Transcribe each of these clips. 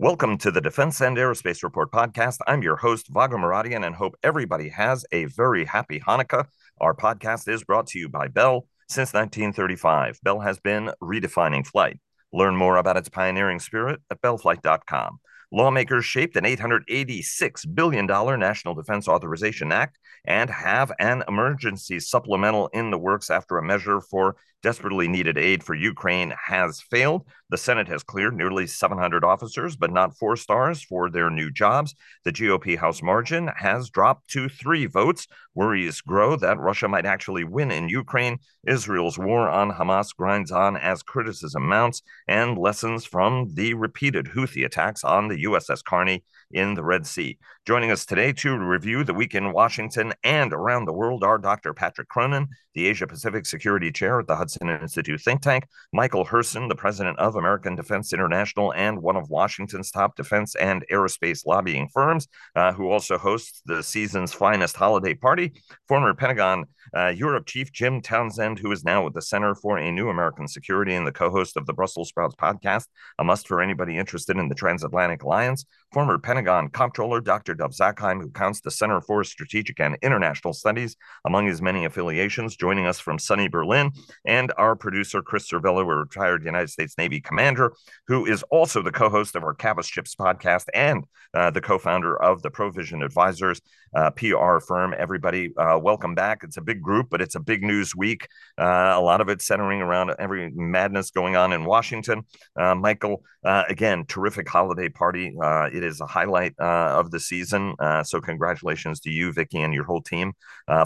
Welcome to the Defense and Aerospace Report podcast. I'm your host, Vago Muradian, and hope everybody has a very happy Hanukkah. Our podcast is brought to you by Bell. Since 1935, Bell has been redefining flight. Learn more about its pioneering spirit at bellflight.com. Lawmakers shaped an $886 billion National Defense Authorization Act and have an emergency supplemental in the works after a measure for desperately needed aid for Ukraine has failed. The Senate has cleared nearly 700 officers, but not four stars for their new jobs. The GOP House margin has dropped to three votes. Worries grow that Russia might actually win in Ukraine. Israel's war on Hamas grinds on as criticism mounts, and lessons from the repeated Houthi attacks on the USS Carney in the Red Sea. Joining us today to review the week in Washington and around the world are Dr. Patrick Cronin, the Asia Pacific Security Chair at the Hudson Institute think tank, Michael Herson, the president of American Defense International and one of Washington's top defense and aerospace lobbying firms, uh, who also hosts the season's finest holiday party, former Pentagon uh, Europe chief Jim Townsend, who is now with the Center for a New American Security and the co host of the Brussels Sprouts podcast, a must for anybody interested in the transatlantic alliance, former Pentagon comptroller Dr. Dov Zakheim, who counts the Center for Strategic and International Studies among his many affiliations, joining us from sunny Berlin, and our producer, Chris Servello, a retired United States Navy commander, who is also the co host of our Cavas Ships podcast and uh, the co founder of the Provision Advisors uh, PR firm. Everybody, uh, welcome back. It's a big group, but it's a big news week. Uh, a lot of it centering around every madness going on in Washington. Uh, Michael, uh, again, terrific holiday party. Uh, it is a highlight of the season. so congratulations to you, Vicki, and your whole team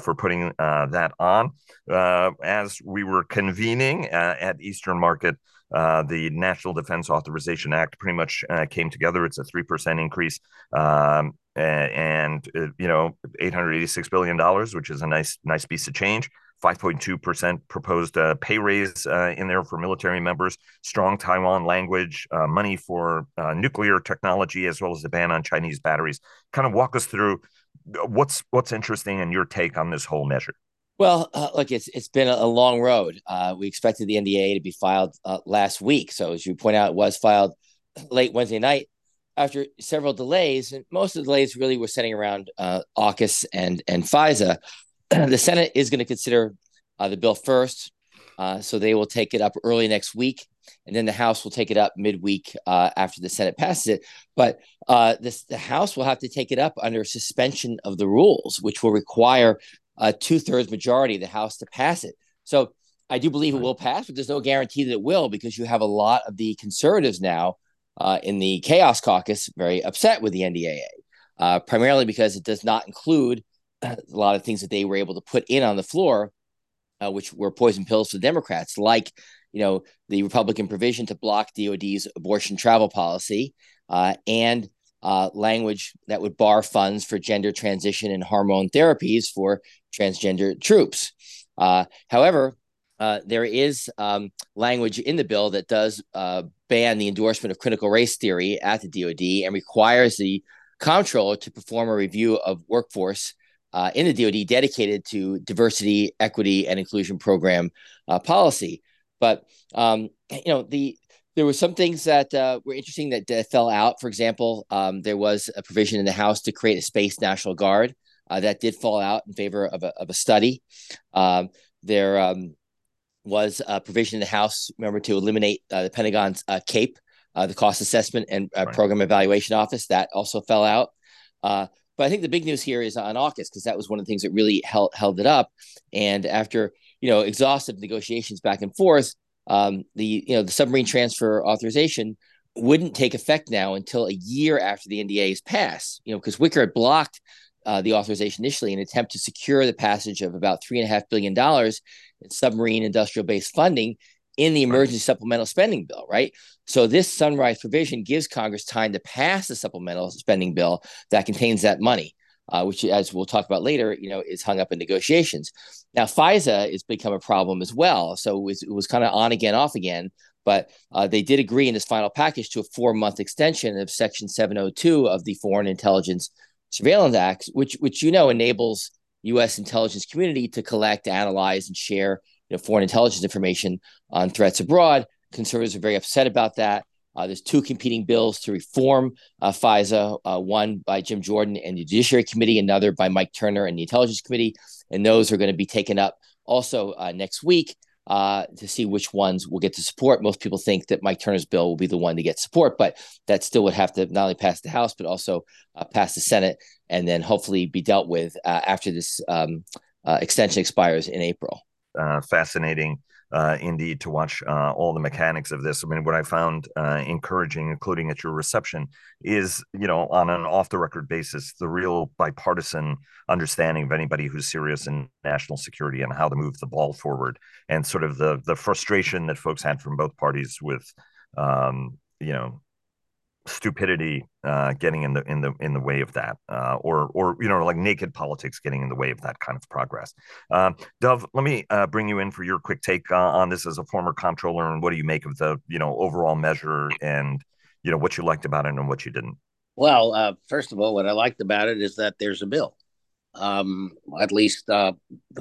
for putting that on. as we were convening at Eastern Market. Uh, the National Defense Authorization Act pretty much uh, came together. It's a 3% increase. Um, and, uh, you know, $886 billion, which is a nice, nice piece of change. 5.2% proposed uh, pay raise uh, in there for military members, strong Taiwan language, uh, money for uh, nuclear technology, as well as the ban on Chinese batteries. Kind of walk us through what's what's interesting in your take on this whole measure. Well, uh, look, it's it's been a, long road. Uh, we expected the NDA to be filed uh, last week, so as you point out, it was filed late Wednesday night after several delays, and most of the delays really were centering around uh, AUKUS and and FISA. the Senate is going to consider uh, the bill first, uh, so they will take it up early next week, and then the House will take it up midweek uh, after the Senate passes it. But uh, this, the House will have to take it up under suspension of the rules, which will require a two thirds majority of the House to pass it. So I do believe it will pass, but there's no guarantee that it will because you have a lot of the conservatives now uh, in the Chaos Caucus very upset with the NDAA, uh, primarily because it does not include a lot of things that they were able to put in on the floor, uh, which were poison pills for the Democrats, like you know the Republican provision to block DoD's abortion travel policy uh, and uh, language that would bar funds for gender transition and hormone therapies for transgender troops. Uh, however, there is um, language in the bill that does ban the endorsement of critical race theory at the DoD and requires the comptroller to perform a review of workforce uh, in the DoD dedicated to diversity, equity, and inclusion program uh, policy. But um, you know the there were some things that uh, were interesting that uh, fell out. For example, um, there was a provision in the House to create a space National Guard uh, that did fall out in favor of a, of a study. Um, there um, was a provision in the House, remember, to eliminate uh, the Pentagon's uh, CAPE, uh, the Cost Assessment and right. Program Evaluation Office. That also fell out. but I think the big news here is on AUKUS because that was one of the things that really held held it up. And after you know exhaustive negotiations back and forth, um, the you know the submarine transfer authorization wouldn't take effect now until a year after the NDA is passed. You know, because Wicker had blocked uh, the authorization initially in an attempt to secure the passage of about three and a half billion dollars in submarine industrial based funding in the emergency supplemental spending bill, right? So this sunrise provision gives Congress time to pass the supplemental spending bill that contains that money uh, which, as we'll talk about later, you know, is hung up in negotiations. Now, FISA has become a problem as well. So it was, was kind of on again, off again. But uh, they did agree in this final package to a four month extension of Section 702 of the Foreign Intelligence Surveillance Act, which, which you know enables U.S. intelligence community to collect, analyze, and share you know, foreign intelligence information on threats abroad. Conservatives are very upset about that. Uh, there's two competing bills to reform uh, FISA, uh, one by Jim Jordan and the Judiciary Committee, another by Mike Turner and the Intelligence Committee. And those are going to be taken up also uh, next week uh, to see which ones will get to support. Most people think that Mike Turner's bill will be the one to get support, but that still would have to not only pass the House, but also uh, pass the Senate and then hopefully be dealt with after this um, extension expires in April. fascinating uh, indeed to watch uh, all the mechanics of this. I mean, what I found uh, encouraging, including at your reception, is you know on an off the record basis the real bipartisan understanding of anybody who's serious in national security and how to move the ball forward, and sort of the the frustration that folks had from both parties with. Um, you know stupidity uh, getting in the in the in the way of that, uh, or or you know like naked politics getting in the way of that kind of progress. Uh, Dov, let me uh, bring you in for your quick take uh, on this as a former comptroller, and what do you make of the you know overall measure, and you know what you liked about it and what you didn't. Well, uh, first of all, what I liked about it is that there's a bill. Um, at least the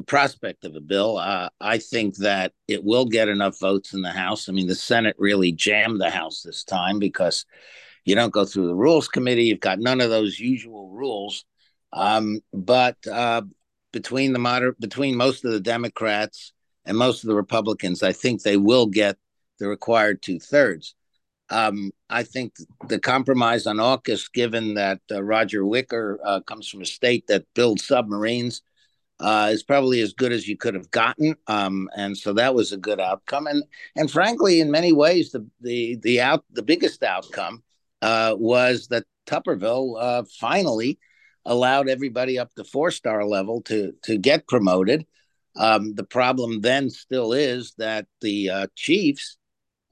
prospect of a bill. I think that it will get enough votes in the House. I mean, the Senate really jammed the House this time because you don't go through the rules committee. You've got none of those usual rules. Um, but uh, between the moder- between most of the Democrats and most of the Republicans, I think they will get the required two thirds. Um, I think the compromise on AUKUS, given that uh, Roger Wicker uh, comes from a state that builds submarines, uh, is probably as good as you could have gotten, um, and so that was a good outcome. And and frankly, in many ways, the the the out the biggest outcome uh, was that Tuberville uh, finally allowed everybody up to four star level to to get promoted. Um, the problem then still is that the uh, chiefs,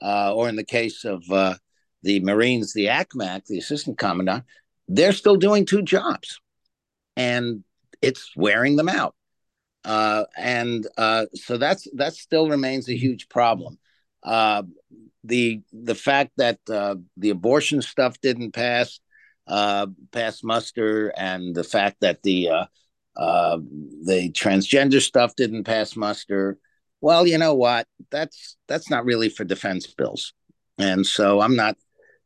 uh, or in the case of uh, the Marines, the ACMAC, the assistant commandant, they're still doing two jobs, and it's wearing them out. And so that's that still remains a huge problem. The the fact that uh, the abortion stuff didn't pass uh, pass muster, and the fact that the uh, uh, the transgender stuff didn't pass muster. Well, you know what? That's that's not really for defense bills, and so I'm not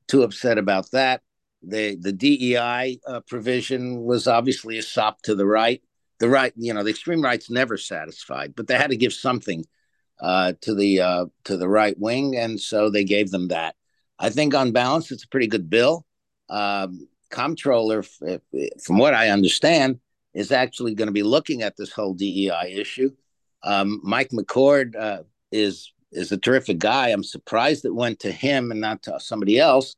too upset about that. The the DEI uh, provision was obviously a sop to the right. The right, you know, the extreme right's never satisfied, but they had to give something uh, to the uh, to the right wing, and so they gave them that. I think on balance, it's a pretty good bill. Um, comptroller, from what I understand, is actually going to be looking at this whole DEI issue. Um, Mike McCord uh, is is a terrific guy. I'm surprised it went to him and not to somebody else.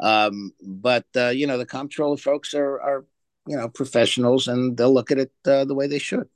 Um, but uh, you know, the comptroller folks are are you know professionals, and they'll look at it uh, the way they should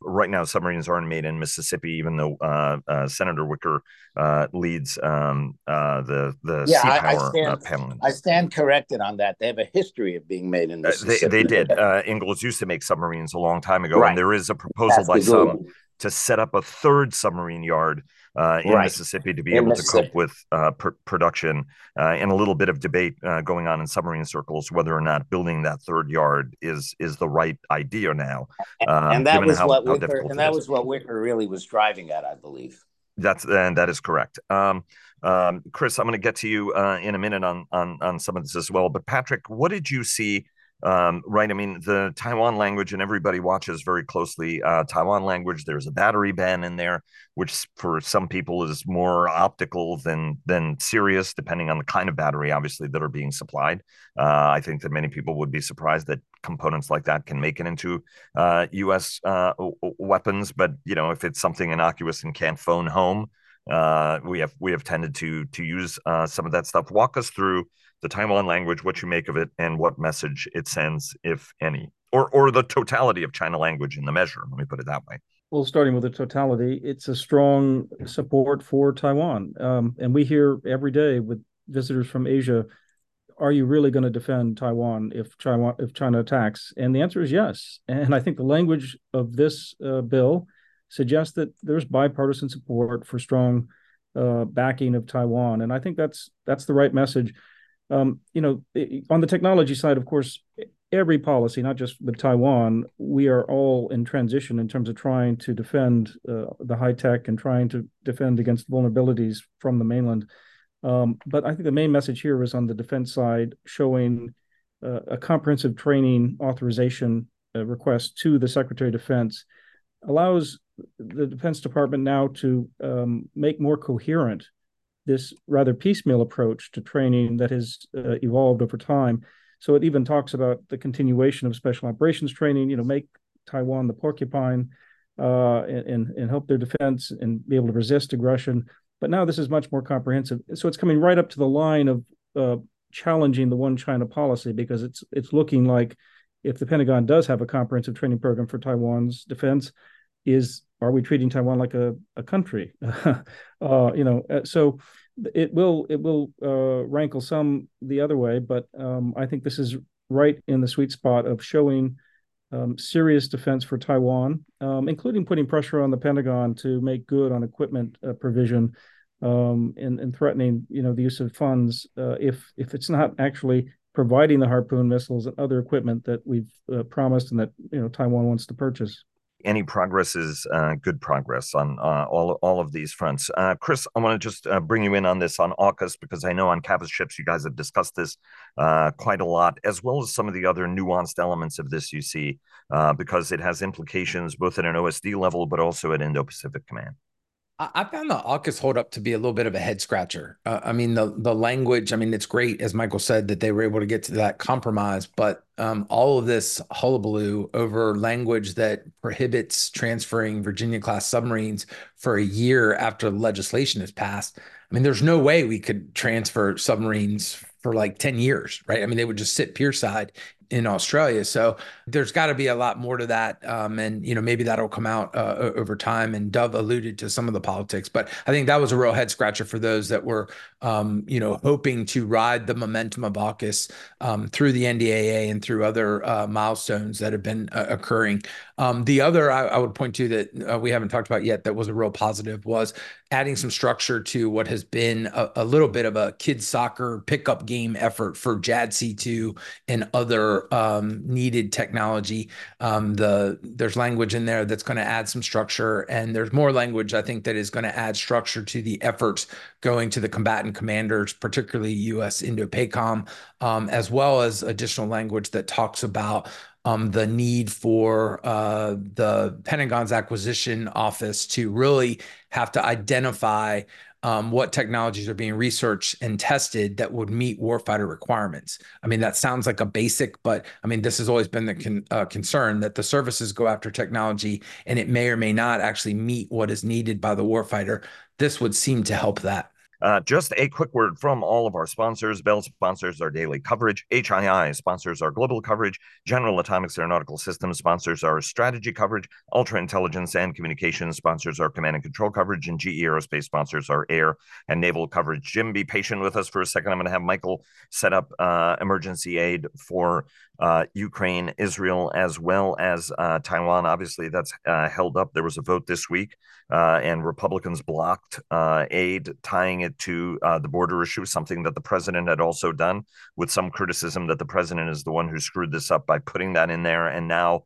right now submarines aren't made in Mississippi, even though uh, uh, Senator Wicker uh, leads um, uh, the the yeah, sea power I, I stand, panel. I stand corrected on that. They have a history of being made in Mississippi. Uh, they, they, did. Uh, Ingalls used to make submarines a long time ago, right. and there is a proposal That's by some to set up a third submarine yard uh, in right. Mississippi to be in able to cope with uh, pr- production, uh, and a little bit of debate uh, going on in submarine circles whether or not building that third yard is is the right idea now. Um, and that was how, what Wicker, and that was what Wicker really was driving at, I believe. That's and that is correct. Um, um, Chris, I'm going to get to you uh, in a minute on on on some of this as well. But Patrick, what did you see? Um, right? I mean, the Taiwan language, and everybody watches very closely uh, Taiwan language. There's a battery ban in there, which for some people is more optical than than serious, depending on the kind of battery, obviously, that are being supplied. Uh, I think that many people would be surprised that components like that can make it into uh, U.S. Uh, weapons. But you know, if it's something innocuous and can't phone home, uh, we have we have tended to to use uh, some of that stuff. Walk us through the Taiwan language, what you make of it, and what message it sends, if any, or or the totality of China language in the measure. Let me put it that way. Well, starting with the totality, it's a strong support for Taiwan, um, and we hear every day with visitors from Asia, "Are you really going to defend Taiwan if China if China attacks?" And the answer is yes. And I think the language of this uh, bill suggests that there's bipartisan support for strong uh, backing of Taiwan, and I think that's that's the right message um, you know, on the technology side, of course, every policy, not just with Taiwan, we are all in transition in terms of trying to defend uh, the high tech and trying to defend against vulnerabilities from the mainland. Um, but I think the main message here was on the defense side, showing uh, a comprehensive training authorization uh, request to the Secretary of Defense allows the Defense Department now to um, make more coherent this rather piecemeal approach to training that has uh, evolved over time. So it even talks about the continuation of special operations training. You know, make Taiwan the porcupine uh, and and help their defense and be able to resist aggression. But now this is much more comprehensive. So it's coming right up to the line of uh, challenging the one China policy because it's it's looking like if the Pentagon does have a comprehensive training program for Taiwan's defense, is are we treating Taiwan like a, a country? uh, you know, uh, so it will it will uh, rankle some the other way, but um, I think this is right in the sweet spot of showing um, serious defense for Taiwan, um, including putting pressure on the Pentagon to make good on equipment uh, provision um, and, and, threatening, you know, the use of funds uh, if if it's not actually providing the Harpoon missiles and other equipment that we've uh, promised and that you know Taiwan wants to purchase any progress is uh, good progress on uh, all all of these fronts. Uh, Chris, I want to just uh, bring you in on this on AUKUS because I know on Cavas ships you guys have discussed this uh, quite a lot, as well as some of the other nuanced elements of this you see, uh, because it has implications both at an OSD level but also at Indo-Pacific Command. I found the AUKUS hold up to be a little bit of a head scratcher. Uh, I mean, the the language. I mean, it's great as Michael said that they were able to get to that compromise, but um, all of this hullabaloo over language that prohibits transferring Virginia class submarines for a year after legislation is passed. I mean, there's no way we could transfer submarines for like 10 years, right? I mean, they would just sit pierside in Australia. So there's got to be a lot more to that. Um, and, you know, maybe that'll come out uh, over time. And Dov alluded to some of the politics, but I think that was a real head scratcher for those that were, um, you know, hoping to ride the momentum of AUKUS um, through the NDAA and through other uh, milestones that have been uh, occurring. Um, the other I, I, would point to that uh, we haven't talked about yet that was a real positive was adding some structure to what has been a, a little bit of a kids soccer pickup game effort for JADC2 and other um, needed technology. Um, the there's language in there that's going to add some structure, and there's more language I think that is going to add structure to the efforts going to the combatant commanders, particularly U.S. Indo-PACOM, um, as well as additional language that talks about um, the need for uh, the Pentagon's acquisition office to really have to identify um, what technologies are being researched and tested that would meet warfighter requirements. I mean, that sounds like a basic, but I mean, this has always been the con- uh, concern that the services go after technology and it may or may not actually meet what is needed by the warfighter. This would seem to help that. Uh, just a quick word from all of our sponsors. Bell sponsors our daily coverage. HII sponsors our global coverage. General Atomics Aeronautical Systems sponsors our strategy coverage. Ultra Intelligence and Communications sponsors our command and control coverage. And GE Aerospace sponsors our air and naval coverage. Jim, be patient with us for a second. I'm going to have Michael set up uh, emergency aid for uh, Ukraine, Israel, as well as uh, Taiwan. Obviously, that's uh, held up. There was a vote this week, uh, and Republicans blocked uh, aid tying it to uh, the border issue, something that the president had also done, with some criticism that the president is the one who screwed this up by putting that in there, and now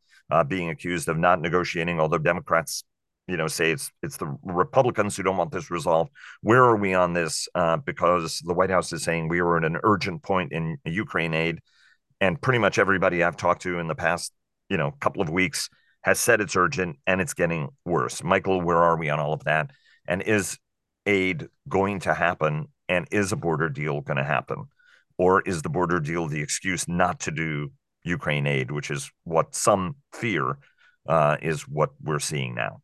being accused of not negotiating. Although Democrats you know say it's it's the republicans who don't want this resolved where are we on this uh, because the white house is saying we are at an urgent point in ukraine aid and pretty much everybody I've talked to in the past, you know, couple of weeks has said it's urgent and it's getting worse. Michael, where are we on all of that? And is aid going to happen? And is a border deal going to happen? Or is the border deal the excuse not to do Ukraine aid, which is what some fear uh, is what we're seeing now?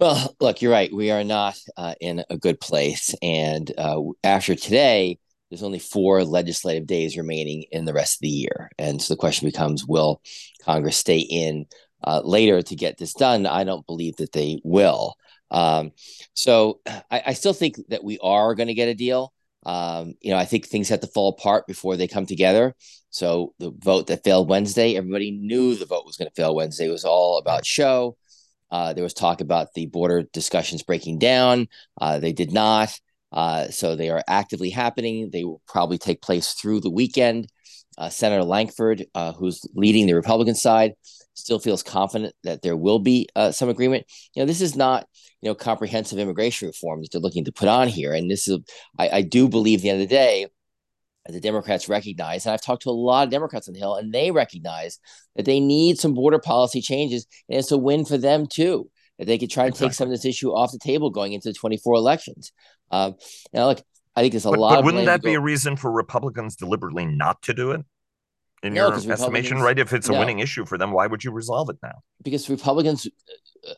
Well, look, you're right. We are not uh, in a good place. And uh, after today, there's only four legislative days remaining in the rest of the year. And so the question becomes will Congress stay in uh, later to get this done? I don't believe that they will. Um, so I, I, still think that we are going to get a deal. Um, you know, I think things have to fall apart before they come together. So the vote that failed Wednesday, everybody knew the vote was going to fail Wednesday. It was all about show. Uh, there was talk about the border discussions breaking down. Uh, they did not. Uh, so they are actively happening. They will probably take place through the weekend. Uh, Senator Lankford, uh, who's leading the Republican side, still feels confident that there will be uh, some agreement. You know, this is not you know comprehensive immigration reform that they're looking to put on here, and this is I, I do believe at the end of the day the Democrats recognize, and I've talked to a lot of Democrats on the Hill, and they recognize that they need some border policy changes, and it's a win for them too. That they could try to exactly. take some of this issue off the table going into the 24 elections. Um, now, look, I think there's a but, lot. But wouldn't that be a reason for Republicans deliberately not to do it? In no, your estimation, right? If it's a no. winning issue for them, why would you resolve it now? Because Republicans,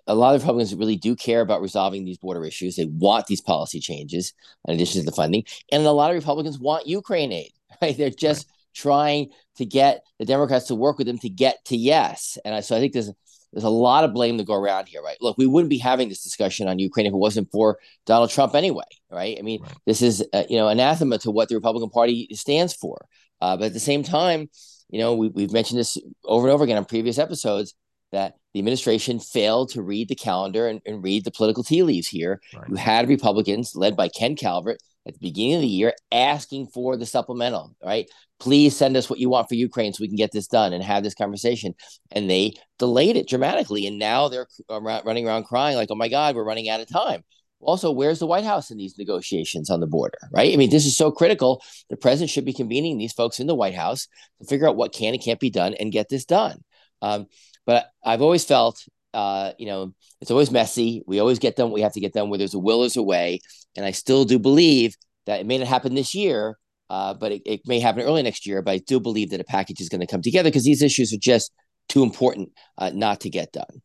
a lot of Republicans really do care about resolving these border issues. They want these policy changes in addition to the funding, and a lot of Republicans want Ukraine aid. Right? They're just right. trying to get the Democrats to work with them to get to yes. And I, so I think there's there's a lot of blame to go around here, right? Look, we wouldn't be having this discussion on Ukraine if it wasn't for Donald Trump anyway, right? I mean, right. this is uh, you know anathema to what the Republican Party stands for. Uh, but at the same time, you know, we, we've mentioned this over and over again on previous episodes that the administration failed to read the calendar and, and read the political tea leaves here. Right. You had Republicans led by Ken Calvert at the beginning of the year asking for the supplemental, right? Please send us what you want for Ukraine so we can get this done and have this conversation. And they delayed it dramatically. And now they're uh, running around crying, like, oh my God, we're running out of time. Also, where's the White House in these negotiations on the border, right? I mean, this is so critical. The president should be convening these folks in the White House to figure out what can and can't be done and get this done. Um, but I've always felt, uh, you know, it's always messy. We always get them. We have to get them where there's a will, there's a way. And I still do believe that it may not happen this year, uh, but it, it may happen early next year. But I do believe that a package is going to come together because these issues are just too important uh, not to get done.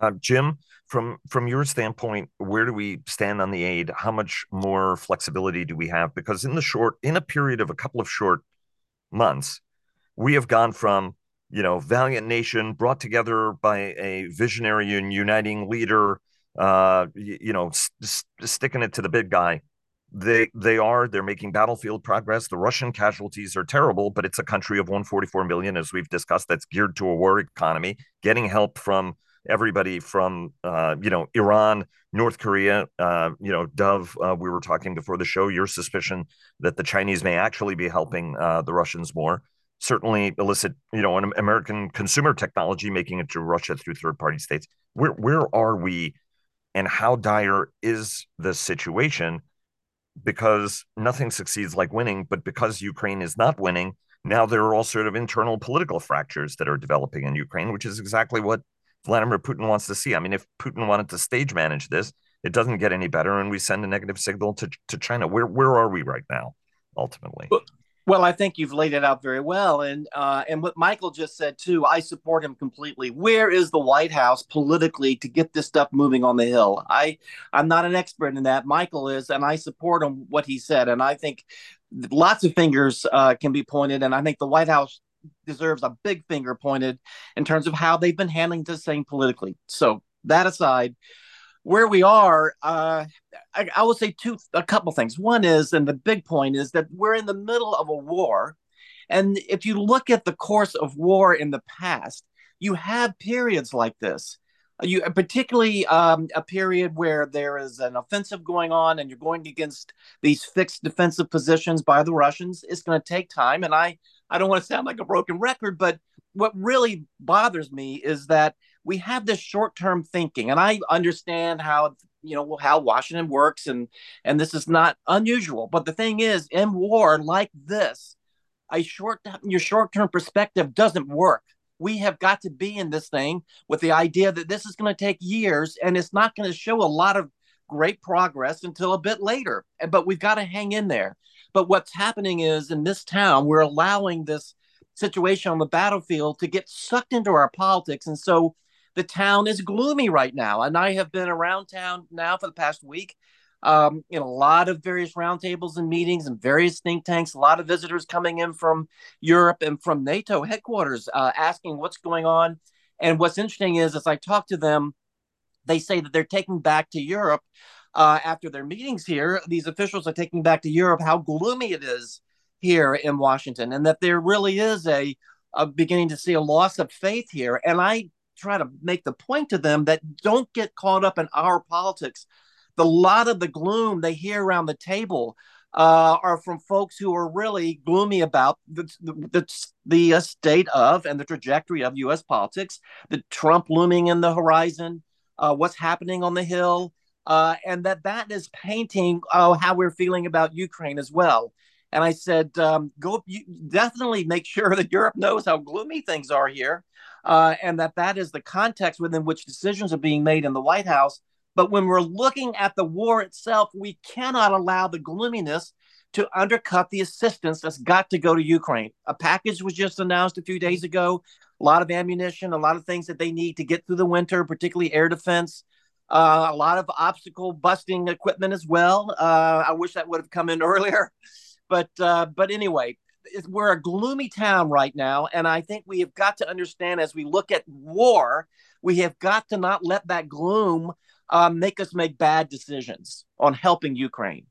Uh, Jim, from from your standpoint, where do we stand on the aid? How much more flexibility do we have? Because in the short, in a period of a couple of short months, we have gone from you know valiant nation brought together by a visionary and uniting leader, uh, you, you know, st- sticking it to the big guy they they are they're making battlefield progress the russian casualties are terrible but it's a country of 144 million as we've discussed that's geared to a war economy getting help from everybody from uh, you know iran north korea uh, you know Dov uh, we were talking before the show your suspicion that the chinese may actually be helping uh, the russians more. Certainly illicit you know an american consumer technology making it to russia through third party states. Where where are we and how dire is the situation? Because nothing succeeds like winning, but because Ukraine is not winning, now there are all sort of internal political fractures that are developing in Ukraine, which is exactly what Vladimir Putin wants to see. I mean, if Putin wanted to stage manage this, it doesn't get any better, and we send a negative signal to, to China. Where where are we right now, ultimately? Well, I think you've laid it out very well, and uh, and what Michael just said too. I support him completely. Where is the White House politically to get this stuff moving on the Hill? I I'm not an expert in that. Michael is, and I support him what he said. And I think lots of fingers uh, can be pointed, and I think the White House deserves a big finger pointed in terms of how they've been handling this thing politically. So that aside, where we are, uh, I, I would say two, a couple things. One is, and the big point is that we're in the middle of a war, and if you look at the course of war in the past, you have periods like this. You particularly um, a period where there is an offensive going on, and you're going against these fixed defensive positions by the Russians. It's going to take time, and I I don't want to sound like a broken record, but what really bothers me is that we have this short-term thinking and i understand how you know how washington works and and this is not unusual but the thing is in war like this a short your short-term perspective doesn't work. We have got to be in this thing with the idea that this is going to take years and it's not going to show a lot of great progress until a bit later but we've got to hang in there but what's happening is in this town we're allowing this situation on the battlefield to get sucked into our politics and so the town is gloomy right now. And I have been around town now for the past week um, in a lot of various roundtables and meetings and various think tanks, a lot of visitors coming in from Europe and from NATO headquarters uh, asking what's going on. And what's interesting is, as I talk to them, they say that they're taking back to Europe uh, after their meetings here. These officials are taking back to Europe how gloomy it is here in Washington, and that there really is a, a beginning to see a loss of faith here. And I try to make the point to them that don't get caught up in our politics. The lot of the gloom they hear around the table uh, are from folks who are really gloomy about the, the, the state of and the trajectory of U.S. politics, the Trump looming in the horizon, uh, what's happening on the Hill, uh, and that that is painting uh, how we're feeling about Ukraine as well. And I said, um, go definitely make sure that Europe knows how gloomy things are here, uh, and that that is the context within which decisions are being made in the White House but when we're looking at the war itself, we cannot allow the gloominess to undercut the assistance that's got to go to Ukraine. A package was just announced a few days ago, a lot of ammunition, a lot of things that they need to get through the winter, particularly air defense. Uh, a lot of obstacle busting equipment as well. Uh, I wish that would have come in earlier, but uh, but anyway, we're a gloomy town right now, and I think we have got to understand as we look at war, we have got to not let that gloom um, make us make bad decisions on helping Ukraine.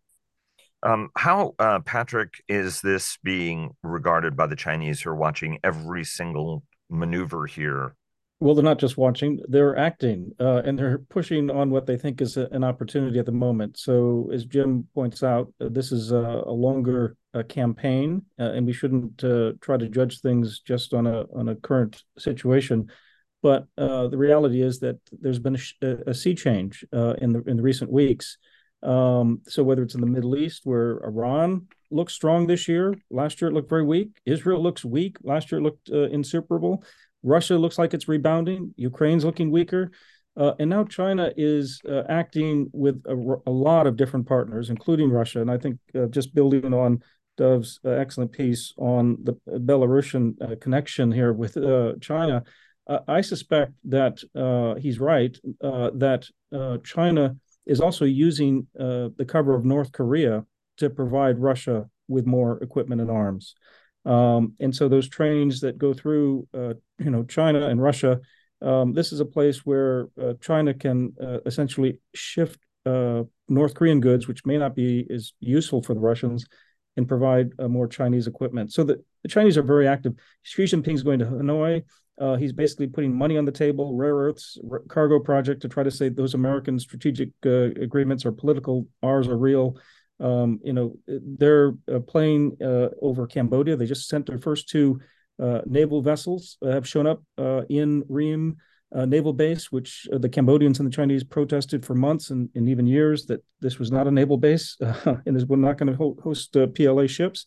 Um, how, uh, Patrick, is this being regarded by the Chinese who are watching every single maneuver here? Well, they're not just watching; they're acting, uh, and they're pushing on what they think is a, an opportunity at the moment. So, as Jim points out, uh, this is a, a longer uh, campaign, uh, and we shouldn't uh, try to judge things just on a on a current situation. But uh, the reality is that there's been a, a sea change in the in the recent weeks. Um, so whether it's in the Middle East, where Iran looks strong this year, last year it looked very weak. Israel looks weak. Last year it looked insuperable. Russia looks like it's rebounding. Ukraine's looking weaker. Uh, and now China is uh, acting with a, a, lot of different partners, including Russia. And I think uh, just building on Dov's uh, excellent piece on the Belarusian uh, connection here with uh, China, I suspect that he's right that China is also using the cover of North Korea to provide Russia with more equipment and arms. Um, and so those trains that go through, uh, you know, China and Russia, um, this is a place where China can essentially shift North Korean goods, which may not be as useful for the Russians, and provide more Chinese equipment. So the, the Chinese are very active. Xi Jinping is going to Hanoi. Uh, he's basically putting money on the table, rare earths cargo project to try to say those American strategic uh, agreements are political, ours are real. Um, you know, they're uh, playing uh, over Cambodia. They just sent their first two uh, naval vessels have shown up in Ream naval base, which the Cambodians and the Chinese protested for months and, and even years that this was not a naval base and is not going to ho- host PLA ships.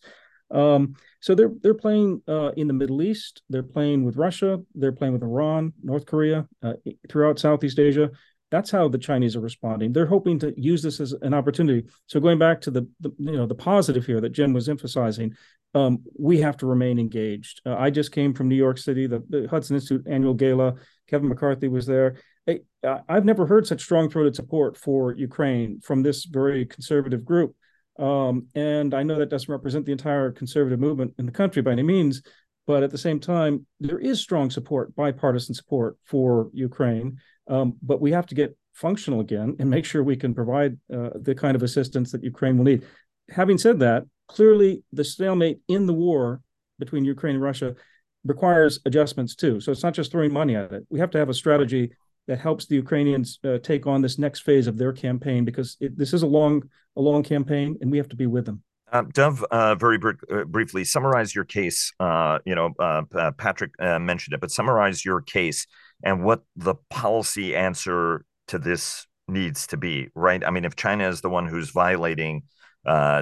Um, so they're they're playing uh, in the Middle East. They're playing with Russia. They're playing with Iran, North Korea, uh, throughout Southeast Asia. That's how the Chinese are responding. They're hoping to use this as an opportunity. So going back to the, the you know the positive here that Jim was emphasizing, um, we have to remain engaged. Uh, I just came from New York City, the, the, Hudson Institute annual gala. Kevin McCarthy was there. I, I've never heard such strong-throated support for Ukraine from this very conservative group. Um, and I know that doesn't represent the entire conservative movement in the country by any means, but at the same time, there is strong support, bipartisan support for Ukraine. Um, but we have to get functional again and make sure we can provide uh, the kind of assistance that Ukraine will need. Having said that, clearly the stalemate in the war between Ukraine and Russia requires adjustments too. So it's not just throwing money at it. We have to have a strategy that helps the Ukrainians uh, take on this next phase of their campaign because it, this is a long a long campaign and we have to be with them. Uh, Dov, uh, very br- uh, briefly, summarize your case. Uh, you know, uh, Patrick mentioned it, but summarize your case and what the policy answer to this needs to be. Right? I mean, if China is the one who's violating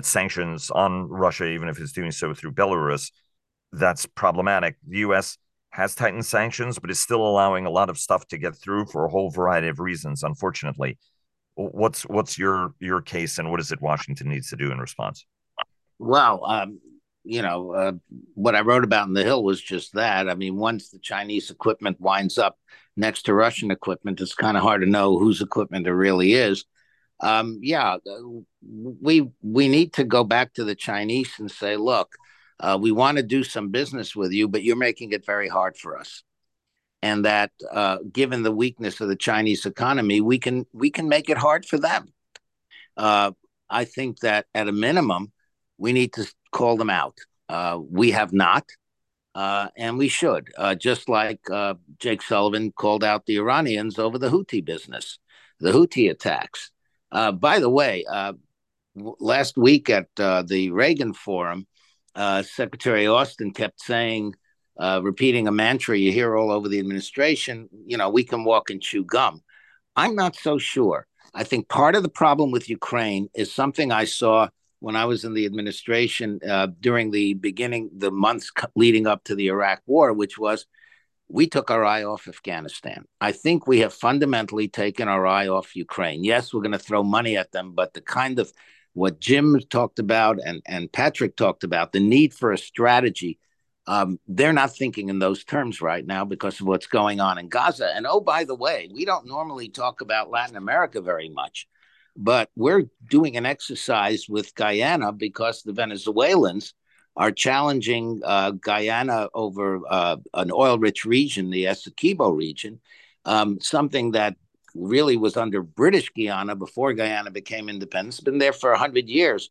sanctions on Russia, even if it's doing so through Belarus, that's problematic. The U.S has tightened sanctions, but is still allowing a lot of stuff to get through for a whole variety of reasons. Unfortunately, what's what's your your case, and what is it Washington needs to do in response? Well, um, you know, uh, what I wrote about in the Hill was just that. I mean, once the Chinese equipment winds up next to Russian equipment, it's kind of hard to know whose equipment it really is. Um, yeah, uh, we we need to go back to the Chinese and say, look, uh, we want to do some business with you, but you're making it very hard for us. And that, uh, given the weakness of the Chinese economy, we can we can make it hard for them. Uh, I think that at a minimum, we need to call them out. Uh, we have not, uh, and we should. Uh, just like Jake Sullivan called out the Iranians over the Houthi business, the Houthi attacks. by the way, last week at uh, the Reagan Forum, uh, Secretary Austin kept saying, uh, repeating a mantra you hear all over the administration, you know, we can walk and chew gum. I'm not so sure. I think part of the problem with Ukraine is something I saw when I was in the administration uh, during the beginning, the months leading up to the Iraq war, which was we took our eye off Afghanistan. I think we have fundamentally taken our eye off Ukraine. Yes, we're going to throw money at them, but the kind of what Jim talked about and, and Patrick talked about, the need for a strategy um, they're not thinking in those terms right now because of what's going on in Gaza. And oh, by the way, we don't normally talk about Latin America very much, but we're doing an exercise with Guyana because the Venezuelans are challenging uh, Guyana over uh, an oil rich region, the Essequibo region, um, something that really was under British Guyana before Guyana became independent. It's been there for 100 years.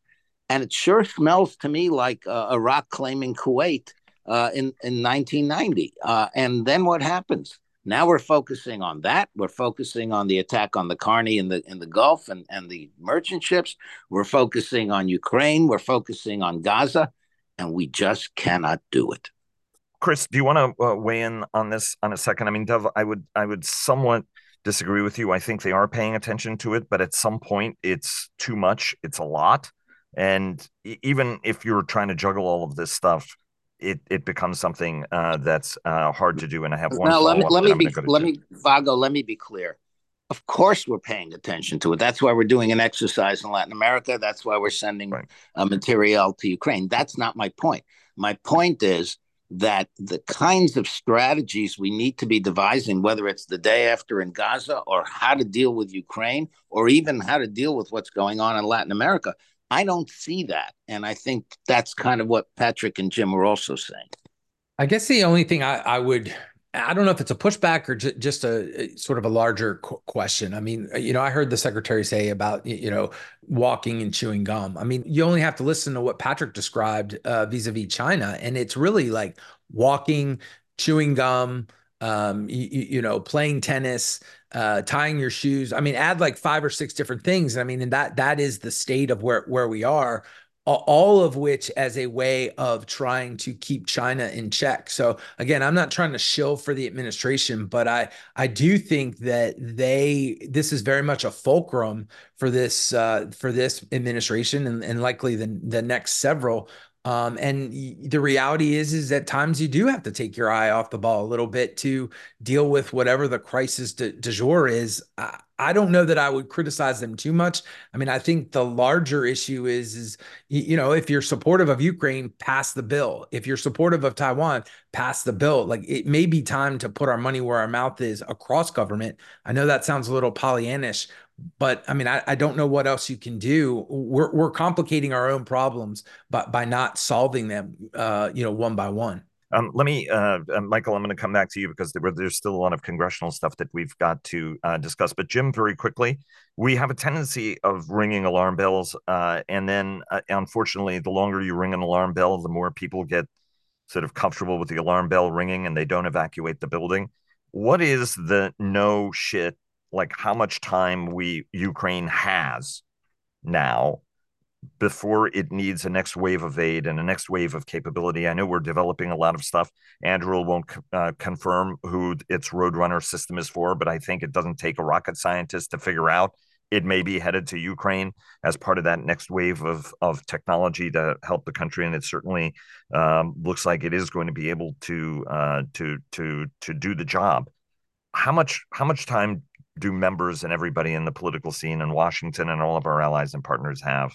And it sure smells to me like uh, Iraq claiming Kuwait uh, in in 1990. Uh, and then what happens? Now we're focusing on that. We're focusing on the attack on the Carney in the in the Gulf and and the merchant ships. We're focusing on Ukraine. We're focusing on Gaza, and we just cannot do it. Chris, do you want to uh, weigh in on this on a second? I mean, Dov, I would I would somewhat disagree with you. I think they are paying attention to it, but at some point, it's too much. It's a lot, and even if you're trying to juggle all of this stuff it it becomes something uh, that's uh, hard to do. And I have one. Now let me let me be let me Vago. Let me be clear. Of course, we're paying attention to it. That's why we're doing an exercise in Latin America. That's why we're sending right. uh, material to Ukraine. That's not my point. My point is that the kinds of strategies we need to be devising, whether it's the day after in Gaza or how to deal with Ukraine or even how to deal with what's going on in Latin America, I don't see that. And I think that's kind of what Patrick and Jim were also saying. I guess the only thing I, I would, I don't know if it's a pushback or j- just a, a, sort of a larger qu- question. I mean, you know, I heard the secretary say about, you know, walking and chewing gum. I mean, you only have to listen to what Patrick described uh, vis-a-vis China. And it's really like walking, chewing gum, um, you, you know, playing tennis, uh, tying your shoes. I mean, add like five or six different things. I mean, and that that is the state of where where we are. All of which as a way of trying to keep China in check. So again, I'm not trying to shill for the administration, but I I do think that they this is very much a fulcrum for this uh, for this administration and, and likely the the next several um, and the reality is, is at times you do have to take your eye off the ball a little bit to deal with whatever the crisis de, de jour is. I, I don't know that I would criticize them too much. I mean, I think the larger issue is, is you know, if you're supportive of Ukraine, pass the bill. If you're supportive of Taiwan, pass the bill. Like it may be time to put our money where our mouth is across government. I know that sounds a little Pollyannish, but I mean, I, I don't know what else you can do. We're we're complicating our own problems, but by not solving them, uh, you know, one by one. Um, let me, uh, uh, Michael, I'm going to come back to you because there, there's still a lot of congressional stuff that we've got to uh, discuss. But Jim, very quickly, we have a tendency of ringing alarm bells, uh, and then uh, unfortunately, the longer you ring an alarm bell, the more people get sort of comfortable with the alarm bell ringing, and they don't evacuate the building. What is the no shit like how much time we Ukraine has now before it needs a next wave of aid and a next wave of capability. I know we're developing a lot of stuff. Anduril won't uh, confirm who its Roadrunner system is for, but I think it doesn't take a rocket scientist to figure out it may be headed to Ukraine as part of that next wave of of technology to help the country, and it certainly um, looks like it is going to be able to uh, to to to do the job. How much how much time do members and everybody in the political scene in Washington and all of our allies and partners have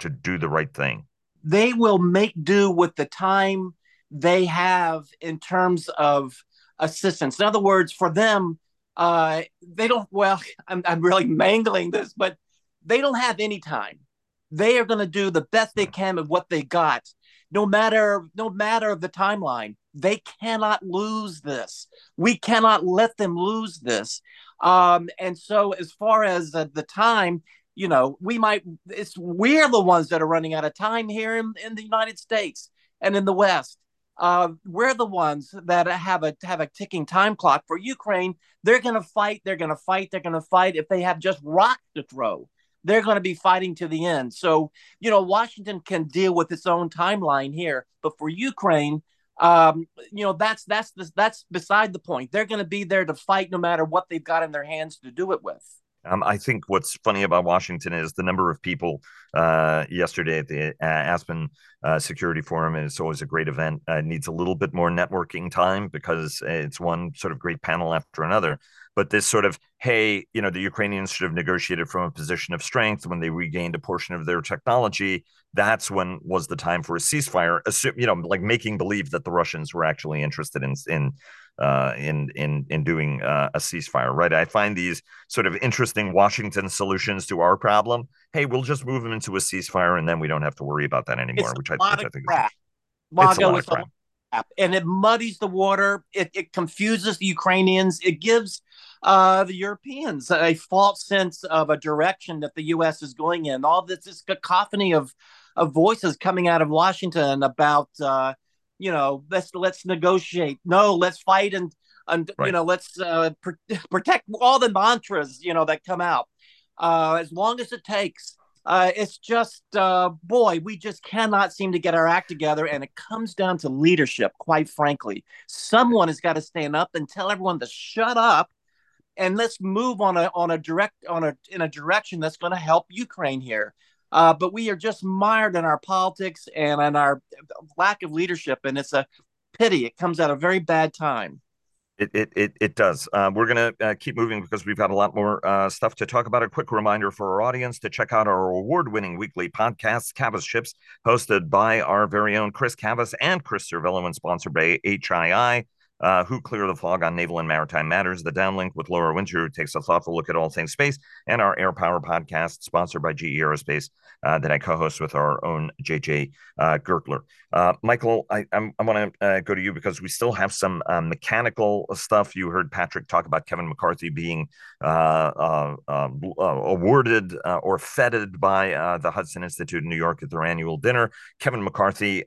to do the right thing? They will make do with the time they have in terms of assistance. In other words, for them, uh, they don't, well, I'm, I'm really mangling this, but they don't have any time. They are going to do the best they can with what they got, no matter no matter the timeline. They cannot lose this. We cannot let them lose this. Um, and so, as far as uh, the time, you know, we might, it's we're the ones that are running out of time here in, in the United States and in the West. Uh, we're the ones that have a have a ticking time clock for Ukraine. They're going to fight. They're going to fight. They're going to fight if they have just rock to throw. they're going to be fighting to the end. So, you know, Washington can deal with its own timeline here, but for Ukraine, um, you know, that's that's that's beside the point. They're going to be there to fight no matter what they've got in their hands to do it with. Um, I think what's funny about Washington is the number of people uh, yesterday at the uh, Aspen uh, Security Forum. and It's always a great event. Uh, needs a little bit more networking time because it's one sort of great panel after another. But this sort of, hey, you know, the Ukrainians should have negotiated from a position of strength when they regained a portion of their technology. That's when was the time for a ceasefire. Assume, you know, like making believe that the Russians were actually interested in in uh, in in in doing uh, a ceasefire, right? I find these sort of interesting Washington solutions to our problem. Hey, we'll just move them into a ceasefire, and then we don't have to worry about that anymore. It's which I, which I think crap. is it's a lot of crap. and it muddies the water. It, it confuses the Ukrainians. It gives uh, the Europeans a false sense of a direction that the U.S. is going in. All this is cacophony of of voices coming out of Washington about. Uh, you know let's let's negotiate. No let's fight and and right. you know let's uh, pr- protect all the mantras you know that come out. Uh, as long as it takes. Uh, it's just uh, boy we just cannot seem to get our act together and it comes down to leadership quite frankly. Someone has got to stand up and tell everyone to shut up and let's move on a on a direct on a in a direction that's going to help ukraine here uh, but we are just mired in our politics and in our lack of leadership, and it's a pity. It comes at a very bad time. It it it, it does. Uh, we're gonna uh, keep moving because we've got a lot more uh, stuff to talk about. A quick reminder for our audience to check out our award-winning weekly podcast, Cavas Ships, hosted by our very own Chris Cavas and Chris Servello, and sponsored by HII uh, Who Clear the Fog on Naval and Maritime Matters, the downlink with Laura Winter, who takes a thoughtful look at all things space, and our Air Power podcast, sponsored by GE Aerospace, uh, that I co host with our own JJ uh, Gertler. Uh, Michael, I, I'm, i want to uh, go to you because we still have some uh, mechanical stuff. You heard Patrick talk about Kevin McCarthy being awarded or feted by the Hudson Institute in New York at their annual dinner. Kevin McCarthy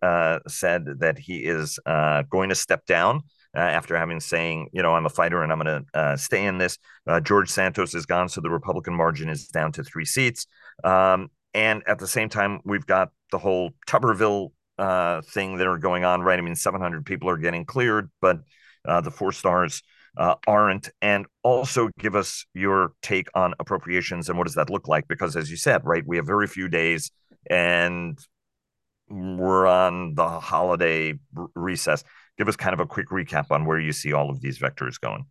said that he is going to step down uh, after having saying, you know, I'm a fighter and I'm going to uh, stay in this. Uh, George Santos is gone, so the Republican margin is down to three seats. Um, and at the same time, we've got the whole Tuberville uh, thing that are going on, right? I mean, 700 people are getting cleared, but uh, the four stars uh, aren't. And also give us your take on appropriations and what does that look like? Because as you said, right, we have very few days and we're on the holiday r- recess give us kind of a quick recap on where you see all of these vectors going.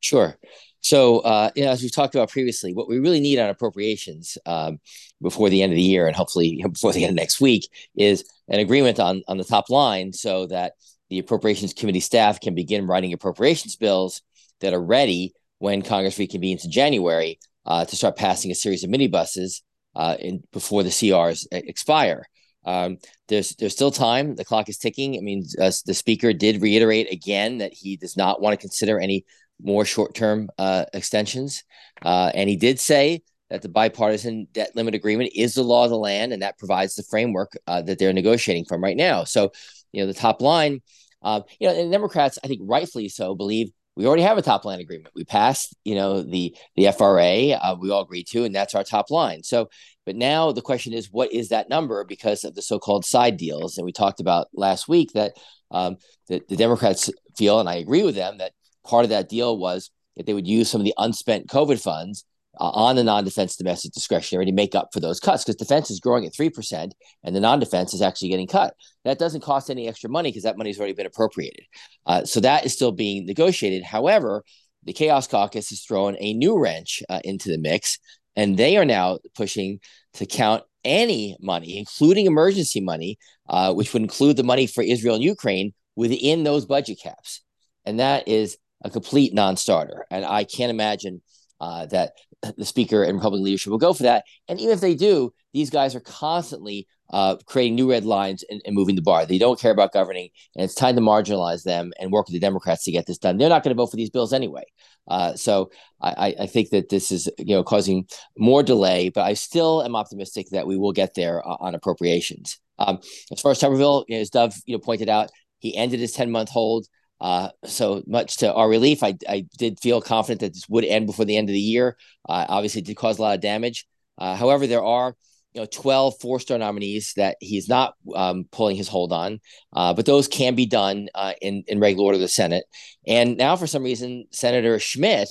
Sure. So, uh, you know, as we've talked about previously, what we really need on appropriations um, before the end of the year, and hopefully before the end of next week, is an agreement on on the top line, so that the appropriations committee staff can begin writing appropriations bills that are ready when Congress reconvenes in January uh, to start passing a series of minibuses uh, in, before the CRs expire. Um, there's there's still time. The clock is ticking. I mean, uh, the speaker did reiterate again that he does not want to consider any more short term uh, extensions, uh, and he did say that the bipartisan debt limit agreement is the law of the land, and that provides the framework uh, that they're negotiating from right now. So, you know, the top line, uh, you know, and Democrats, I think rightfully so, believe we already have a top line agreement. We passed, you know, the the FRA. Uh, we all agreed to, and that's our top line. So, but now the question is, what is that number? Because of the so-called side deals? And we talked about last week that um, the, the Democrats feel, and I agree with them, that part of that deal was that they would use some of the unspent COVID funds uh, on the non-defense domestic discretionary to make up for those cuts because defense is growing at 3% and the non-defense is actually getting cut. That doesn't cost any extra money because that money's already been appropriated. Uh, so that is still being negotiated. However the chaos caucus has thrown a new wrench uh, into the mix and they are now pushing to count any money including emergency money uh, which would include the money for israel and ukraine within those budget caps and that is a complete non-starter and i can't imagine uh, that the speaker and Republican leadership will go for that. And even if they do, these guys are constantly uh, creating new red lines and, and, moving the bar. They don't care about governing, and it's time to marginalize them and work with the Democrats to get this done. They're not going to vote for these bills anyway. Uh, so I, I, think that this is you know causing more delay, but I still am optimistic that we will get there uh, on appropriations. Um, as far as Tuberville, you know, as Dov you know pointed out, he ended his ten month hold. Uh, so much to our relief, I, I did feel confident that this would end before the end of the year. Uh, obviously, it did cause a lot of damage. Uh, however, there are you know 12 four star nominees that he's not um, pulling his hold on. Uh, but those can be done uh, in in regular order of the senate. And now for some reason senator schmitt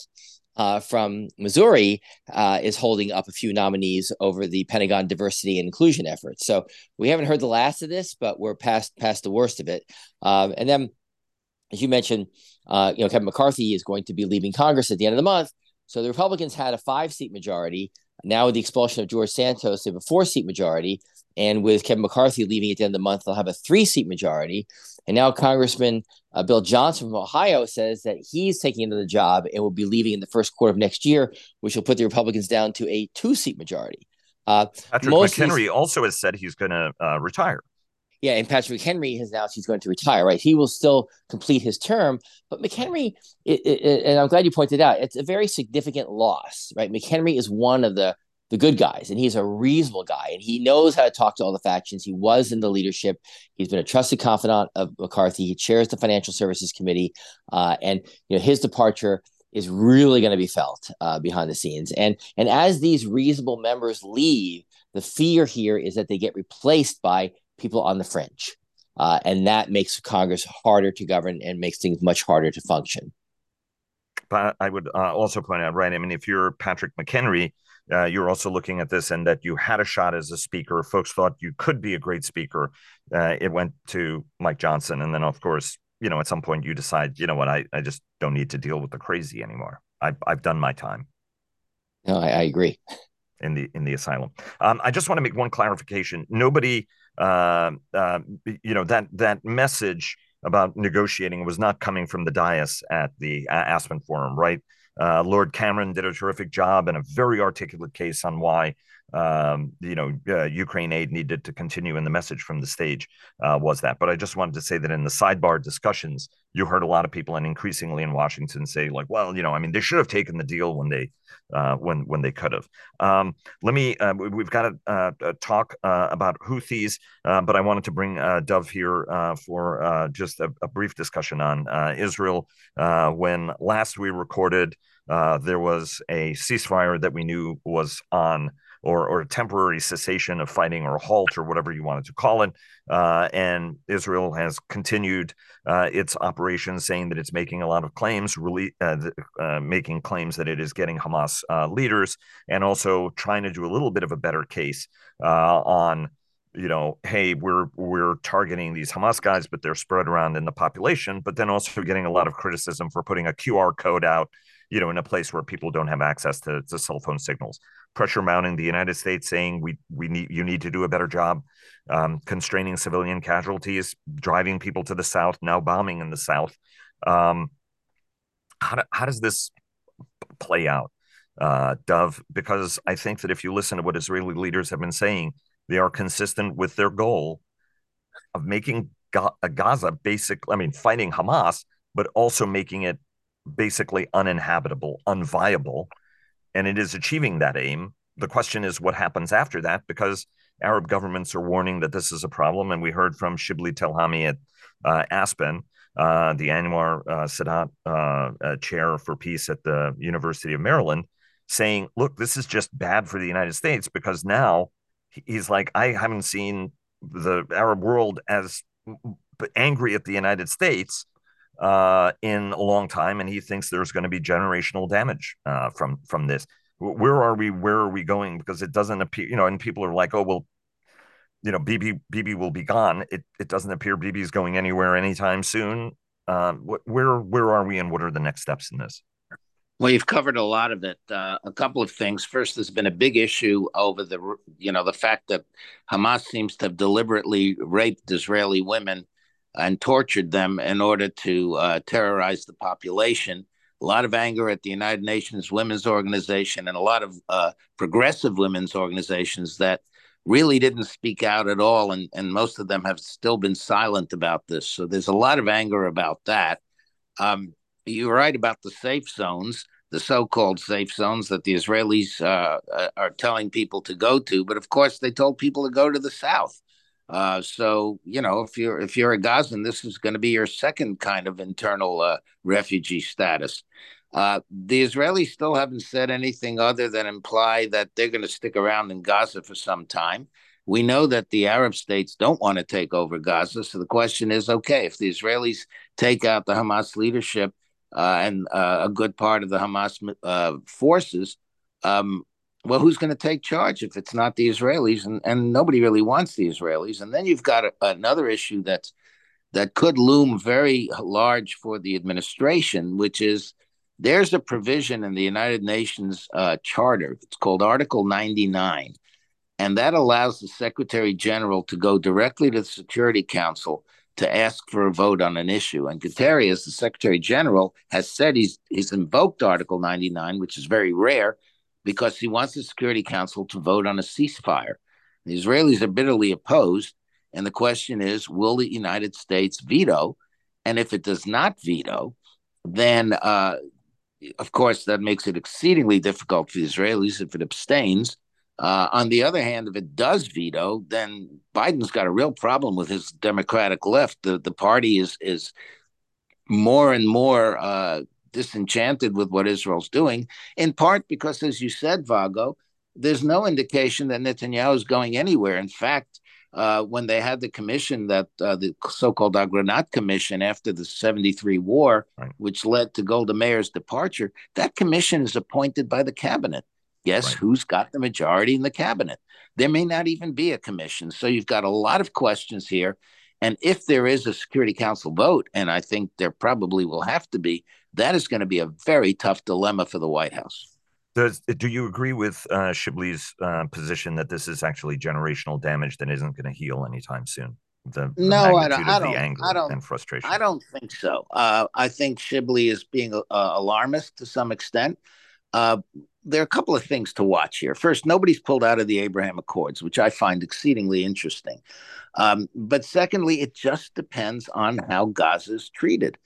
uh, from missouri uh, is holding up a few nominees over the pentagon diversity and inclusion efforts. So we haven't heard the last of this but we're past past the worst of it. Um, and then as you mentioned uh, you know kevin mccarthy is going to be leaving congress at the end of the month. So the republicans had a five seat majority now, with the expulsion of George Santos, they have a four seat majority. And with Kevin McCarthy leaving at the end of the month, they'll have a three seat majority. And now, Congressman uh, Bill Johnson from Ohio says that he's taking into the job and will be leaving in the first quarter of next year, which will put the Republicans down to a two seat majority. Uh, Patrick McHenry also has said he's going to uh, retire. Yeah, and Patrick Henry has announced he's going to retire. Right, he will still complete his term, but McHenry, it, it, and I'm glad you pointed out, it's a very significant loss. Right, McHenry is one of the the good guys, and he's a reasonable guy, and he knows how to talk to all the factions. He was in the leadership. He's been a trusted confidant of McCarthy. He chairs the Financial Services Committee, uh, and you know his departure is really going to be felt uh, behind the scenes. And and as these reasonable members leave, the fear here is that they get replaced by people on the fringe. Uh, and that makes Congress harder to govern and makes things much harder to function. But I would uh, also point out, right? I mean, if you're Patrick McHenry, uh, you're also looking at this and that you had a shot as a speaker. Folks thought you could be a great speaker. Uh, it went to Mike Johnson. And then, of course, you know, at some point you decide, you know what, I, I just don't need to deal with the crazy anymore. I've, I've done my time. No, I, I agree. In the in the asylum, um, I just want to make one clarification. Nobody uh, uh, you know that that message about negotiating was not coming from the dais at the Aspen Forum, right? Uh, Lord Cameron did a terrific job and a very articulate case on why um, you know, uh, Ukraine aid needed to continue, and the message from the stage uh, was that. But I just wanted to say that in the sidebar discussions, you heard a lot of people, and increasingly in Washington, say like, "Well, you know, I mean, they should have taken the deal when they uh, when when they could have." Um, let me. Uh, we've got to uh, uh, talk about Houthis, but I wanted to bring Dov here for just a, a, brief discussion on Israel. when last we recorded, there was a ceasefire that we knew was on or, or a temporary cessation of fighting or halt or whatever you wanted to call it. Uh, and Israel has continued uh, its operations, saying that it's making a lot of claims, really uh, uh making claims that it is getting Hamas uh, leaders, and also trying to do a little bit of a better case uh, on you know, hey, we're we're targeting these Hamas guys, but they're spread around in the population. But then also getting a lot of criticism for putting a QR code out, you know, in a place where people don't have access to, to cell phone signals pressure mounting the United States, saying we we need you need to do a better job um, constraining civilian casualties, driving people to the south, now bombing in the south. Um, how do, how does this play out, uh, Dov? Because I think that if you listen to what Israeli leaders have been saying, they are consistent with their goal of making Gaza basic, I mean, fighting Hamas, but also making it basically uninhabitable, unviable and it is achieving that aim. The question is what happens after that, because Arab governments are warning that this is a problem. And we heard from Shibli Telhami at uh, Aspen, uh, the Anwar uh, Sadat uh, uh, chair for peace at the University of Maryland, saying, look, this is just bad for the United States because now he's like, I haven't seen the Arab world as angry at the United States uh, in a long time, and he thinks there's going to be generational damage uh, from from this. Where are we? Where are we going? Because it doesn't appear, you know, and people are like, oh well, you know, Bibi Bibi will be gone. It it doesn't appear Bibi is going anywhere anytime soon. Uh, where where are we, and what are the next steps in this? Well, you've covered a lot of it. Uh, a couple of things. First, there's been a big issue over the, you know, the fact that Hamas seems to have deliberately raped Israeli women and tortured them in order to uh, terrorize the population. A lot of anger at the United Nations Women's Organization and a lot of uh, progressive women's organizations that really didn't speak out at all. And, and most of them have still been silent about this. So there's a lot of anger about that. Um, you're right about the safe zones, the so called safe zones that the Israelis uh, uh, are telling people to go to. But of course, they told people to go to the south. Uh, so you know, if you're if you're a Gazan, this is going to be your second kind of internal uh, refugee status. Uh, the Israelis still haven't said anything other than imply that they're going to stick around in Gaza for some time. We know that the Arab states don't want to take over Gaza. So the question is okay, if the Israelis take out the Hamas leadership uh, and uh, a good part of the Hamas uh, forces, um, well, who's going to take charge if it's not the Israelis? And, and nobody really wants the Israelis. And then you've got a, another issue that's that could loom very large for the administration, which is there's a provision in the United Nations uh, Charter. It's called Article 99. And that allows the Secretary General to go directly to the Security Council to ask for a vote on an issue. And Guterres, the Secretary General, has said he's he's invoked Article 99, which is very rare, because he wants the Security Council to vote on a ceasefire. The Israelis are bitterly opposed, and the question is, will the United States veto? And if it does not veto, then uh, of course that makes it exceedingly difficult for the Israelis if it abstains. Uh, on the other hand, if it does veto, then Biden's got a real problem with his Democratic left. The the party is is more and more uh, disenchanted with what Israel's doing, in part because, as you said, Vago, there's no indication that Netanyahu is going anywhere. In fact, uh, when they had the commission that uh, the so-called Agranat Commission after the 73 war, right. which led to Golda Meir's departure, that commission is appointed by the cabinet. Guess right. who's got the majority in the cabinet? There may not even be a commission. So you've got a lot of questions here. And if there is a Security Council vote, and I think there probably will have to be, that is going to be a very tough dilemma for the White House. Does do you agree with uh, Shibli's uh, position that this is actually generational damage that isn't going to heal anytime soon? The, the no, I don't. I don't, I don't, and frustration. I don't think so. Uh, I think Shibley is being uh, alarmist to some extent. Uh, there are a couple of things to watch here. First, nobody's pulled out of the Abraham Accords, which I find exceedingly interesting. Um, but secondly, it just depends on how Gaza is treated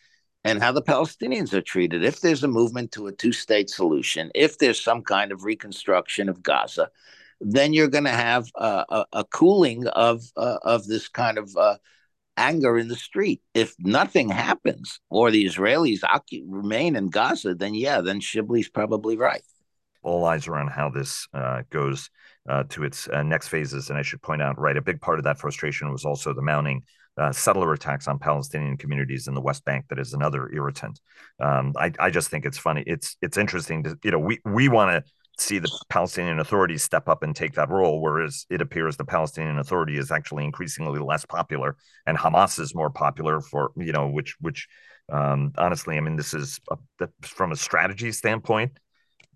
and how the Palestinians are treated. If there's a movement to a two state solution, if there's some kind of reconstruction of Gaza, then you're going to have a, a, cooling of uh, of this kind of uh, anger in the street. If nothing happens, or the Israelis remain in Gaza, then yeah, then Shibli's probably right. All eyes are on how this uh, goes uh, to its uh, next phases, and I should point out, right, a big part of that frustration was also the mounting uh, settler attacks on Palestinian communities in the West Bank that is another irritant. Um, I, I just think it's funny. It's it's interesting to you know we we want to see the Palestinian Authority step up and take that role, whereas it appears the Palestinian Authority is actually increasingly less popular, and Hamas is more popular for you know which which um, honestly, I mean this is a, from a strategy standpoint.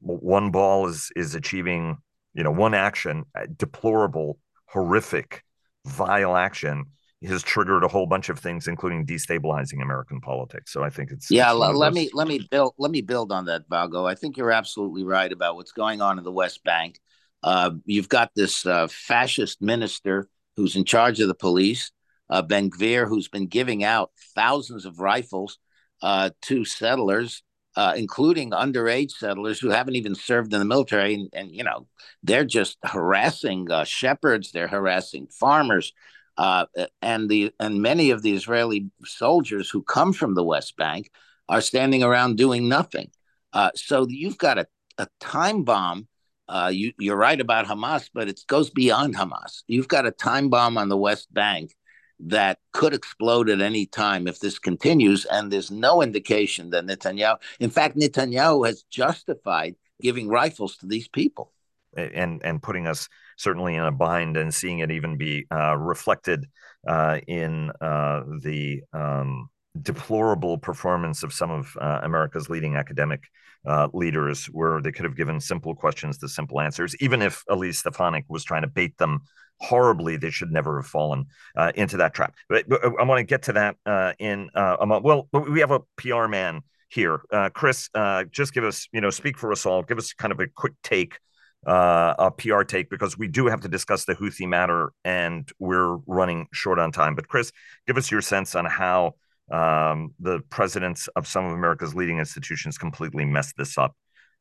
One ball is is achieving you know one action, deplorable, horrific, vile action has triggered a whole bunch of things, including destabilizing American politics. So I think it's yeah. It's let me let me build let me build on that, Vago. I think you're absolutely right about what's going on in the West Bank. Uh, you've got this uh, fascist minister who's in charge of the police, uh, Ben Gvir, who's been giving out thousands of rifles uh, to settlers, uh, including underage settlers who haven't even served in the military, and, and you know they're just harassing uh, shepherds, they're harassing farmers. Uh, and the and many of the Israeli soldiers who come from the West Bank are standing around doing nothing. Uh, so you've got a, a time bomb. Uh, you, you're right about Hamas, but it goes beyond Hamas. You've got a time bomb on the West Bank that could explode at any time if this continues. And there's no indication that Netanyahu, in fact, Netanyahu has justified giving rifles to these people and and putting us certainly in a bind and seeing it even be uh, reflected uh, in uh, the um, deplorable performance of some of uh, America's leading academic uh, leaders, where they could have given simple questions to simple answers. Even if Elise Stefanik was trying to bait them horribly, they should never have fallen uh, into that trap. But, but I want to get to that in a moment. Well, we have a PR man here, Chris. just give us, you know, speak for us all. Give us kind of a quick take uh, a PR take because we do have to discuss the Houthi matter and we're running short on time. But Chris, give us your sense on how um, the presidents of some of America's leading institutions completely messed this up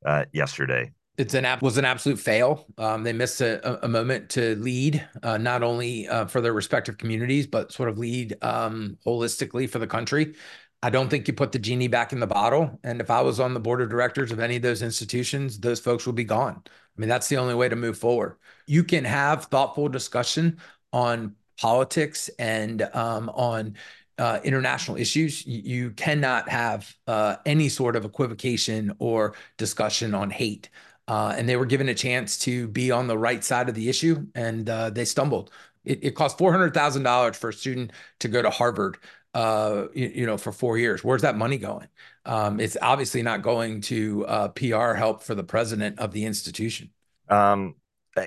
uh, yesterday. It's an app was an absolute fail. Um, they missed a, a, moment to lead, uh, not only uh, for their respective communities, but sort of lead um, holistically for the country. I don't think you put the genie back in the bottle. And if I was on the board of directors of any of those institutions, those folks would be gone. I mean, that's the only way to move forward. You can have thoughtful discussion on politics and um, on uh, international issues. You, cannot have uh, any sort of equivocation or discussion on hate. Uh, and they were given a chance to be on the right side of the issue, and uh, they stumbled. It, it cost four hundred thousand dollars for a student to go to Harvard uh, you, you, know, for four years. Where's that money going? Um, it's obviously not going to uh, PR help for the president of the institution. Um,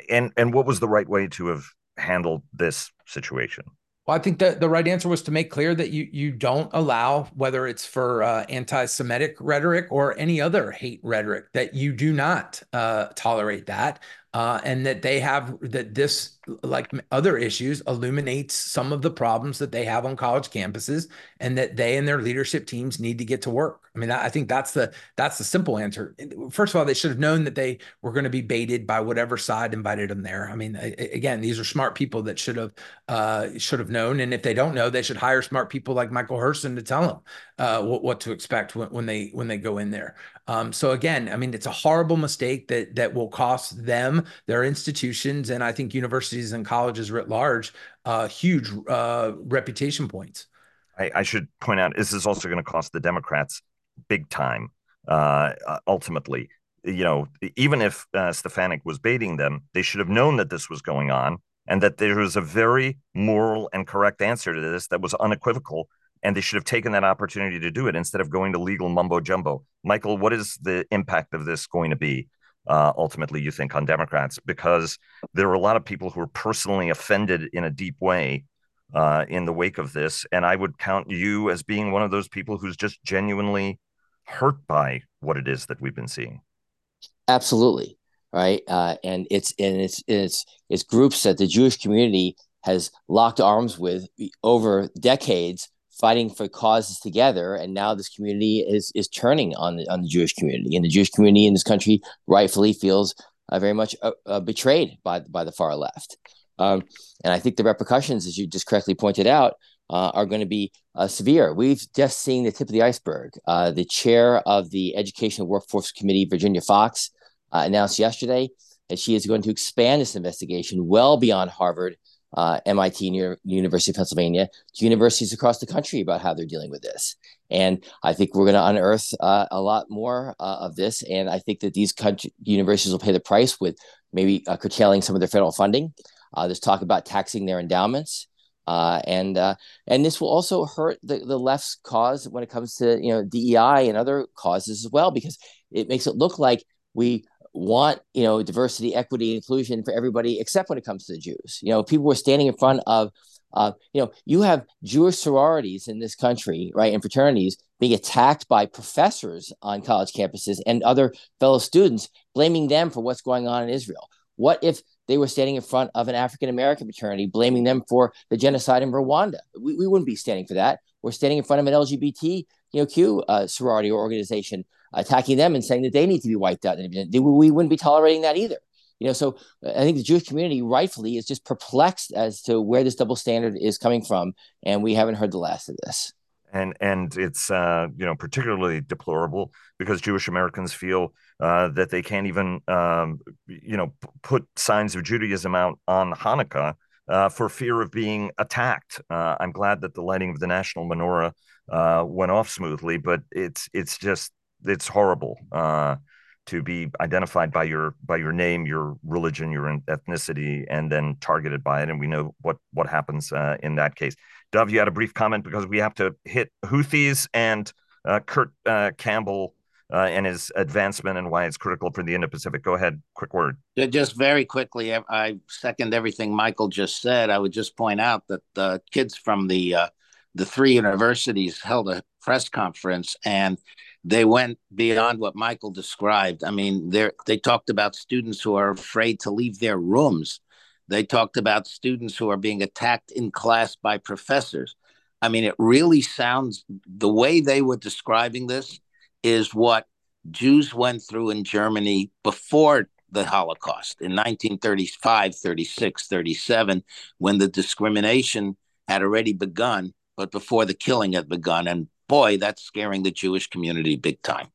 and and what was the right way to have handled this situation? Well, I think that the right answer was to make clear that you you don't allow whether it's for uh, anti-Semitic rhetoric or any other hate rhetoric that you do not uh, tolerate that uh, and that they have that this like other issues illuminates some of the problems that they have on college campuses and that they and their leadership teams need to get to work. I mean i think that's the that's the simple answer. First of all they should have known that they were going to be baited by whatever side invited them there. I mean again these are smart people that should have uh, should have known. And if they don't know they should hire smart people like michael herson to tell them uh, what, what to expect when, when they when they go in there. Um, so again, I mean, it's a horrible mistake that that will cost them, their institutions, and I think universities and colleges writ large, uh, huge uh, reputation points. I, I, should point out this is also going to cost the Democrats big time. Uh, uh, ultimately, you know, even if uh, Stefanik was baiting them, they should have known that this was going on and that there was a very moral and correct answer to this that was unequivocal and they should have taken that opportunity to do it instead of going to legal mumbo jumbo. Michael, what is the impact of this going to be uh, ultimately, you think, on Democrats? Because there are a lot of people who are personally offended in a deep way uh, in the wake of this. And I would count you as being one of those people who's just genuinely hurt by what it is that we've been seeing. Absolutely. Right. Uh, and it's and it's it's it's groups that the Jewish community has locked arms with over decades fighting for causes together and now this community is is turning on the, on the Jewish community. And the Jewish community in this country rightfully feels uh, very much uh, uh, betrayed by by the far left. Um, and I think the repercussions as you just correctly pointed out uh, are going to be uh, severe. We've just seen the tip of the iceberg. Uh, the chair of the education workforce committee Virginia Foxx announced yesterday that she is going to expand this investigation well beyond Harvard uh, MIT and University of Pennsylvania to universities across the country about how they're dealing with this. And I think we're going to unearth uh, a lot more uh, of this. And I think that these country, universities will pay the price with maybe uh, curtailing some of their federal funding. Uh, there's talk about taxing their endowments. Uh, and and this will also hurt the, the left's cause when it comes to you know DEI and other causes as well because it makes it look like we want you know diversity equity inclusion for everybody except when it comes to the jews. You know people were standing in front of uh, you know you have jewish sororities in this country right and fraternities being attacked by professors on college campuses and other fellow students blaming them for what's going on in israel. What if they were standing in front of an african american fraternity blaming them for the genocide in rwanda? We, we wouldn't be standing for that. We're standing in front of an lgbt you know q uh, sorority or organization attacking them and saying that they need to be wiped out. We wouldn't be tolerating that either. You know, so I think the Jewish community rightfully is just perplexed as to where this double standard is coming from, and we haven't heard the last of this. And and it's uh, you know particularly deplorable because Jewish Americans feel uh, that they can't even um, you know p- put signs of Judaism out on Hanukkah uh, for fear of being attacked. Uh, I'm glad that the lighting of the national menorah uh, went off smoothly, but it's it's just it's horrible uh, to be identified by your by your name, your religion, your ethnicity, and then targeted by it. And we know what what happens uh, in that case. Dov, you had a brief comment because we have to hit Houthis and uh, Kurt uh, Campbell. Uh, and his advancement and why it's critical for the Indo-Pacific. Go ahead, quick word. Just very quickly, I second everything Michael just said. I would just point out that the kids from the uh, the three universities held a press conference, and they went beyond what Michael described. I mean, they talked about students who are afraid to leave their rooms. They talked about students who are being attacked in class by professors. I mean, it really sounds the way they were describing this is what Jews went through in Germany before the Holocaust in 1935, 36, 37, when the discrimination had already begun, but before the killing had begun. And boy, that's scaring the Jewish community big time.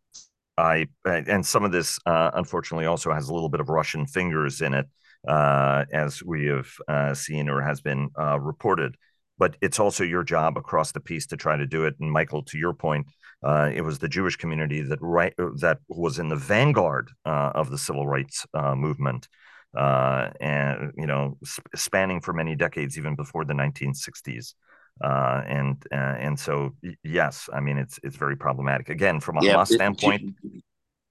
I and some of this, uh, unfortunately, also has a little bit of Russian fingers in it, uh, as we have uh, seen or has been uh, reported. But it's also your job across the piece to try to do it. And Michael, to your point, uh, it was the Jewish community that right that was in the vanguard uh, of the civil rights movement, and you know, sp- spanning for many decades, even before the 1960s. Uh, and uh, and so yes, I mean it's it's very problematic. Again, from a yeah, Hamas standpoint,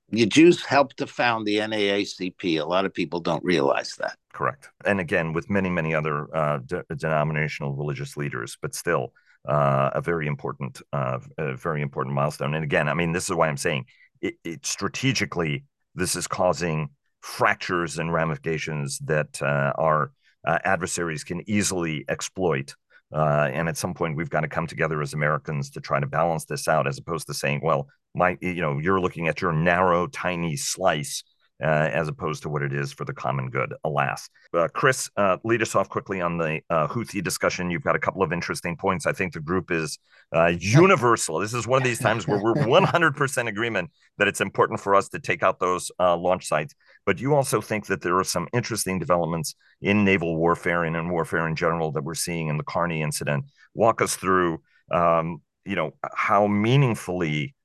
the Jews helped to found the NAACP. A lot of people don't realize that. Correct. And again, with many many other uh, de- denominational religious leaders, but still uh, a very important uh, a very important milestone. And again, I mean this is why I'm saying it, it strategically this is causing fractures and ramifications that uh, our adversaries can easily exploit. Uh, and at some point, we've got to come together as Americans to try to balance this out, as opposed to saying, "Well, my, you know, you're looking at your narrow, tiny slice." Uh, as opposed to what it is for the common good, alas. Uh, Chris, uh, lead us off quickly on the uh, Houthi discussion. You've got a couple of interesting points. I think the group is uh, universal. This is one of these times where we're 100% agreement that it's important for us to take out those uh, launch sites. But you also think that there are some interesting developments in naval warfare and in warfare in general that we're seeing in the Carney incident. Walk us through, um, you know, how meaningfully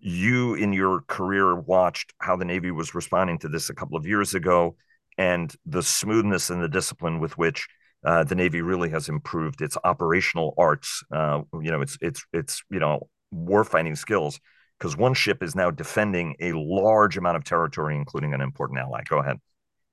you in your career watched how the Navy was responding to this a couple of years ago and the smoothness and the discipline with which uh, the Navy really has improved its operational arts. Uh, you know, it's it's it's you know warfighting skills because one ship is now defending a large amount of territory, including an important ally. Go ahead.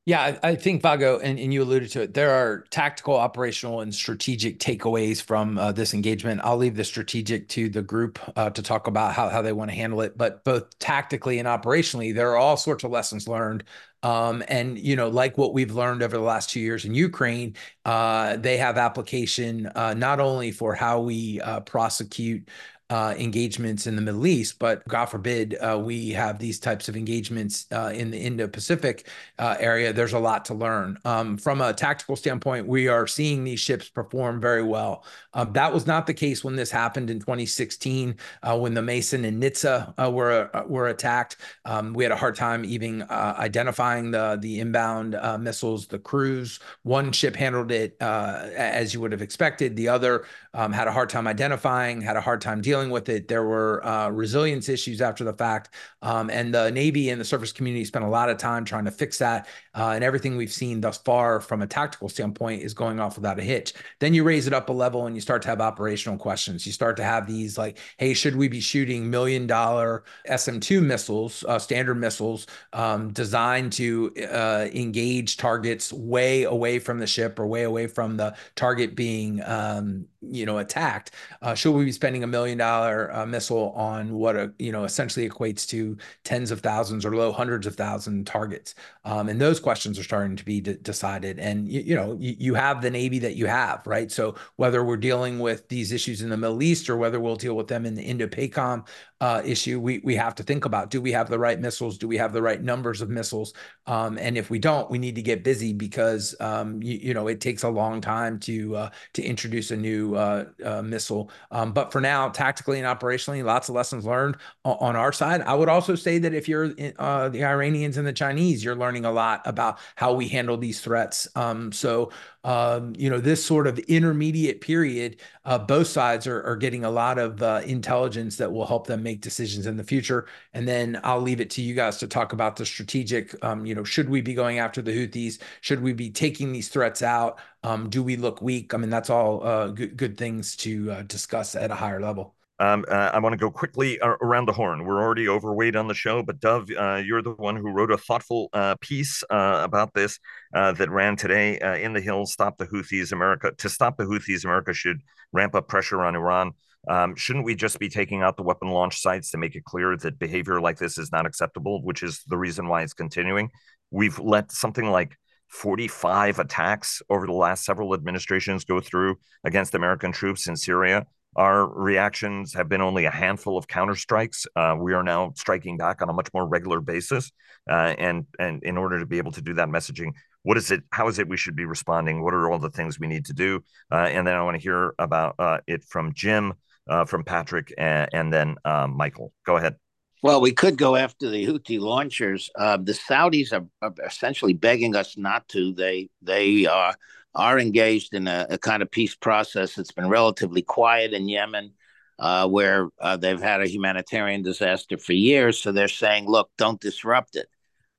Yeah, I think Vago, and, and you alluded to it. There are tactical, operational, and strategic takeaways from uh, this engagement. I'll leave the strategic to the group uh, to talk about how, how they want to handle it. But both tactically and operationally, there are all sorts of lessons learned. Um, and you know, like what we've learned over the last two years in Ukraine, uh, they have application uh, not only for how we uh, prosecute uh, engagements in the Middle East, but God forbid uh, we have these types of engagements uh, in the Indo-Pacific uh, area. There's a lot to learn. Um, from a tactical standpoint, we are seeing these ships perform very well. Um, that was not the case when this happened in 2016, uh, when the Mason and Nitze uh, were were attacked. Um, we had a hard time even identifying the the inbound missiles, the crews. One ship handled it as you would have expected. The other um, had a hard time identifying, had a hard time dealing dealing with it. There were uh, resilience issues after the fact. Um, and the Navy and the surface community spent a lot of time trying to fix that. Uh, and everything we've seen thus far from a tactical standpoint is going off without a hitch. Then you raise it up a level and you start to have operational questions. You start to have these like, hey, should we be shooting million dollar SM2 missiles, uh, standard missiles um, designed to uh, engage targets way away from the ship or way away from the target being, um, you know, attacked? Uh, should we be spending a million dollar uh, missile on what a you know essentially equates to tens of thousands or low hundreds of thousand targets um, and those questions are starting to be de- decided and you, you know you, you, have the navy that you have right so whether we're dealing with these issues in the middle east or whether we'll deal with them in the indo-pacom uh, issue we we have to think about do we have the right missiles? Do we have the right numbers of missiles? Um, and if we don't we need to get busy because um, you, you, know it takes a long time to uh, to introduce a new uh, uh missile. Um, but for now tactically and operationally lots of lessons learned on our side. I would also say that if you're uh, the Iranians and the Chinese you're learning a lot about how we handle these threats. Um, so um, you know, this sort of intermediate period, uh, both sides are, are getting a lot of uh, intelligence that will help them make decisions in the future. And then I'll leave it to you guys to talk about the strategic. Um, you know, should we be going after the Houthis? Should we be taking these threats out? Um, do we look weak? I mean, that's all uh, good, good things to uh, discuss at a higher level. Um, uh, I want to go quickly around the horn. We're already overweight on the show, but Dov, uh, you're the one who wrote a thoughtful uh, piece uh, about this uh, that ran today uh, in the Hill. Stop the Houthis, America. To stop the Houthis, America should ramp up pressure on Iran. Um, shouldn't we just be taking out the weapon launch sites to make it clear that behavior like this is not acceptable, which is the reason why it's continuing? We've let something like 45 attacks over the last several administrations go through against American troops in Syria. Our reactions have been only a handful of counterstrikes. Uh, we are now striking back on a much more regular basis, uh, and and in order to be able to do that messaging, what is it? How is it we should be responding? What are all the things we need to do? Uh, and then I want to hear about uh, it from Jim. uh, from Patrick and, and then um, Michael. Go ahead. Well, we could go after the Houthi launchers. Uh, the Saudis are, are, essentially begging us not to. They they are are engaged in a, a kind of peace process that's been relatively quiet in Yemen, uh, where uh, they've had a humanitarian disaster for years. So they're saying, look, don't disrupt it.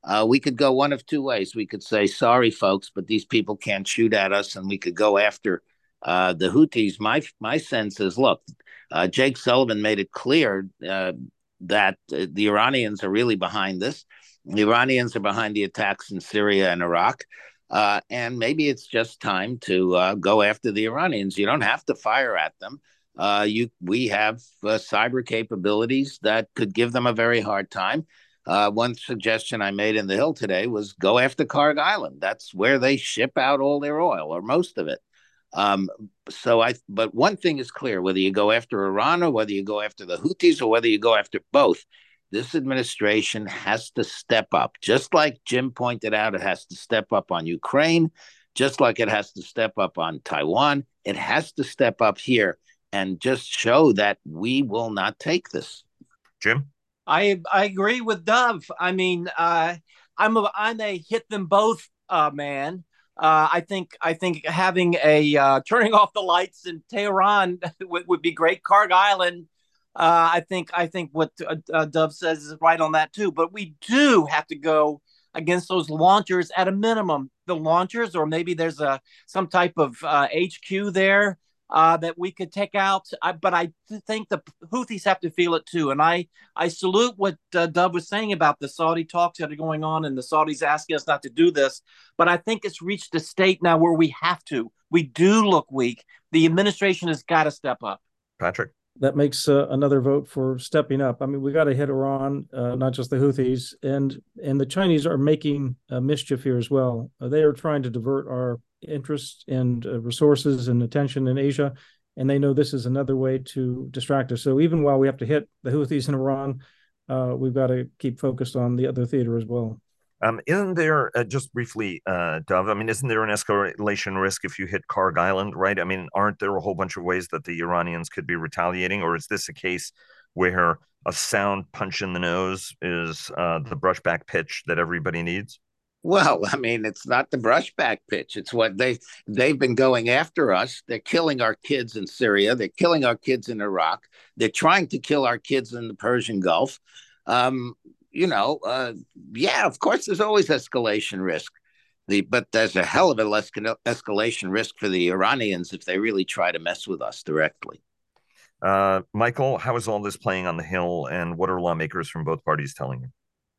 Uh, we could go one of two ways. We could say, sorry, folks, but these people can't shoot at us, and we could go after uh, the Houthis. My my sense is, look, uh, Jake Sullivan made it clear uh, that the Iranians are really behind this. The Iranians are behind the attacks in Syria and Iraq. Uh, and maybe it's just time to uh, go after the Iranians. You don't have to fire at them. Uh, you, we have uh, cyber capabilities that could give them a very hard time. Uh, one suggestion I made in the Hill today was go after Kharg Island. That's where they ship out all their oil or most of it. Um, so I, but one thing is clear: whether you go after Iran or whether you go after the Houthis or whether you go after both, this administration has to step up. Just like Jim pointed out, it has to step up on Ukraine, just like it has to step up on Taiwan. It has to step up here and just show that we will not take this. Jim, I I agree with Dov. I mean, uh, I'm a I'm a hit them both uh, man. Uh, I think I think having a uh, turning off the lights in Tehran would, would be great. Kharg Island uh, I think I think what uh, uh, Dov says is right on that too. But we do have to go against those launchers at a minimum. The launchers, or maybe there's a some type of uh, HQ there uh, that we could take out. I, but I think the Houthis have to feel it too. And I I salute what uh, Dov was saying about the Saudi talks that are going on and the Saudis asking us not to do this. But I think it's reached a state now where we have to. We do look weak. The administration has got to step up. Patrick that makes uh, another vote for stepping up. I mean, we got to hit Iran, uh, not just the Houthis, and and the Chinese are making uh, mischief here as well. Uh, they are trying to divert our interests and uh, resources and attention in Asia, and they know this is another way to distract us. So even while we have to hit the Houthis in Iran, uh, we've got to keep focused on the other theater as well. Um, isn't there uh, just briefly, uh, Dov? I mean, isn't there an escalation risk if you hit Kharg Island, right? I mean, aren't there a whole bunch of ways that the Iranians could be retaliating, or is this a case where a sound punch in the nose is uh, the brushback pitch that everybody needs? Well, I mean, it's not the brushback pitch. It's what they they've been going after us. They're killing our kids in Syria. They're killing our kids in Iraq. They're trying to kill our kids in the Persian Gulf. Um, you know, uh, yeah, of course, there's always escalation risk. The, but there's a hell of a less escalation risk for the Iranians if they really try to mess with us directly. Uh, Michael, how is all this playing on the Hill, and what are lawmakers from both parties telling you?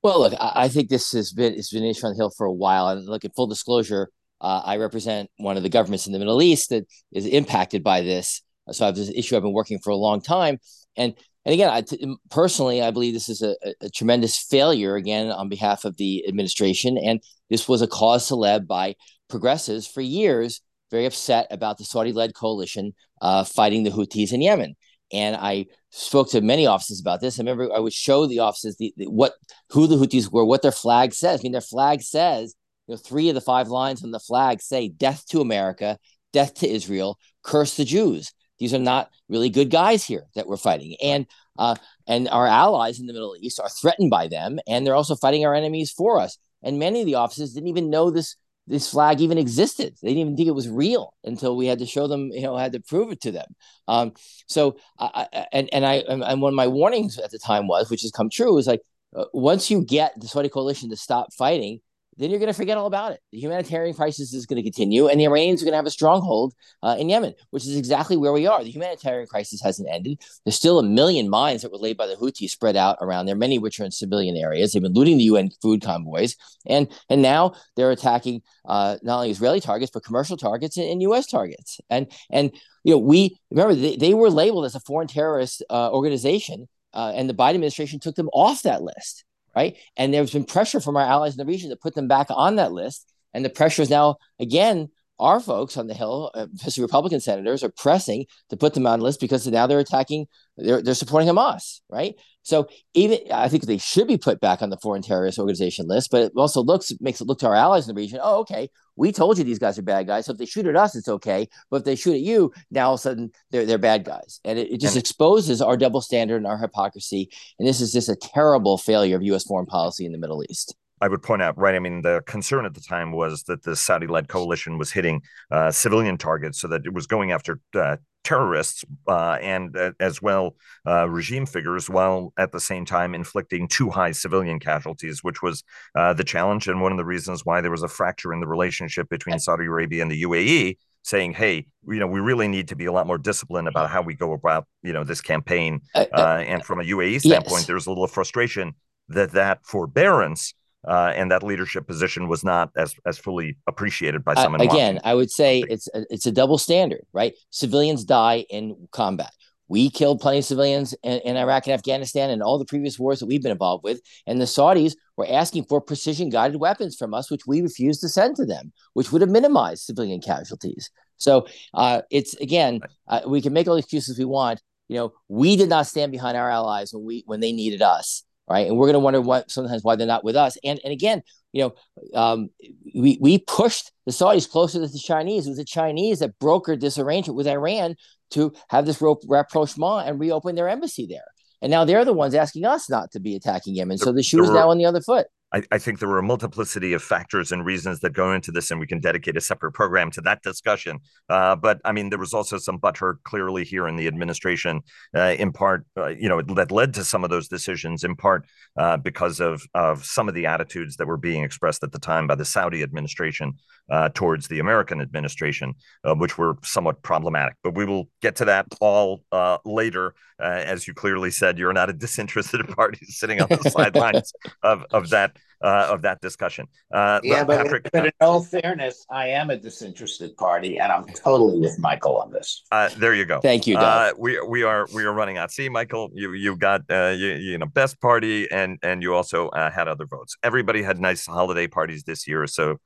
Well, look, I think this has been it's been an issue on the Hill for a while, and look, at full disclosure, uh, I represent one of the governments in the Middle East that is impacted by this. So I have this issue I've been working for a long time, and and again, I t- personally, I believe this is a, a, tremendous failure again on behalf of the administration. And this was a cause celeb by progressives for years, very upset about the Saudi led coalition uh, fighting the Houthis in Yemen. And I spoke to many offices about this. I remember I would show the offices the, the, what who the Houthis were, what their flag says. I mean, their flag says, you know, three of the five lines on the flag say death to America, death to Israel, curse the Jews. These are not really good guys here that we're fighting, and uh, and our allies in the Middle East are threatened by them, and they're also fighting our enemies for us. And many of the officers didn't even know this this flag even existed. They didn't even think it was real until we had to show them, you know, had to prove it to them. Um, so, I, and and I and one of my warnings at the time was, which has come true, is like uh, once you get the Saudi coalition to stop fighting, then you're going to forget all about it. The humanitarian crisis is going to continue, and the Iranians are going to have a stronghold uh, in Yemen, which is exactly where we are. The humanitarian crisis hasn't ended. There's still a million mines that were laid by the Houthis spread out around there, many which are in civilian areas. They've been looting the UN food convoys, and and now they're attacking uh, not only Israeli targets but commercial targets and, and, U.S. targets. And and you know we remember they, they were labeled as a foreign terrorist uh, organization, uh, and the Biden administration took them off that list right? And there's been pressure from our allies in the region to put them back on that list. And the pressure is now again our folks on the Hill, uh, especially Republican senators, are pressing to put them on the list because now they're attacking, they're, they're supporting Hamas, right? So even I think they should be put back on the foreign terrorist organization list, but it also looks makes it look to our allies in the region. Oh, okay, we told you these guys are bad guys. So if they shoot at us, it's okay. But if they shoot at you, now all of a sudden they're they're bad guys, and it, it just and exposes our double standard and our hypocrisy. And this is just a terrible failure of U.S. foreign policy in the Middle East. I would point out, right? I mean, the concern at the time was that the Saudi led coalition was hitting uh, civilian targets so that it was going after uh, terrorists uh, and uh, as well uh, regime figures, while at the same time inflicting too high civilian casualties, which was uh, the challenge and one of the reasons why there was a fracture in the relationship between Saudi Arabia and the UAE. Saying, "Hey, you know, we really need to be a lot more disciplined about how we go about, you know, this campaign." and from a UAE standpoint, yes. there's a little frustration that that forbearance uh, and that leadership position was not as as fully appreciated by some. Uh, again, I would say it's a, it's a double standard, right? Civilians die in combat. We killed plenty of civilians in, in, Iraq and Afghanistan and all the previous wars that we've been involved with. And the Saudis were asking for precision guided weapons from us, which we refused to send to them, which would have minimized civilian casualties. So uh, it's again, uh, we can make all the excuses we want. You know, we did not stand behind our allies when we when they needed us right? And we're going to wonder what sometimes why they're not with us. And and again, you know, um, we we pushed the Saudis closer to the Chinese. It was the Chinese that brokered this arrangement with Iran to have this rapprochement and reopen their embassy there. And now they're the ones asking us not to be attacking Yemen. So the shoe is now on the other foot. I, I, think there were a multiplicity of factors and reasons that go into this, and we can dedicate a separate program to that discussion. Uh, but I mean, there was also some butthurt clearly here in the administration, uh, in part, uh, you know, that led to some of those decisions, in part uh, because of of some of the attitudes that were being expressed at the time by the Saudi administration uh, towards the American administration, uh, which were somewhat problematic. But we will get to that all later. as you clearly said, you're not a disinterested party sitting on the sidelines of of that uh, of that discussion. Uh, yeah, but, Patrick, but in all fairness, I am a disinterested party, and I'm totally with Michael on this. Uh, there you go. Thank you. Uh, we we are we are running out. See, Michael, you you got uh, you, you know best party, and and you also uh, had other votes. Everybody had nice holiday parties this year, so.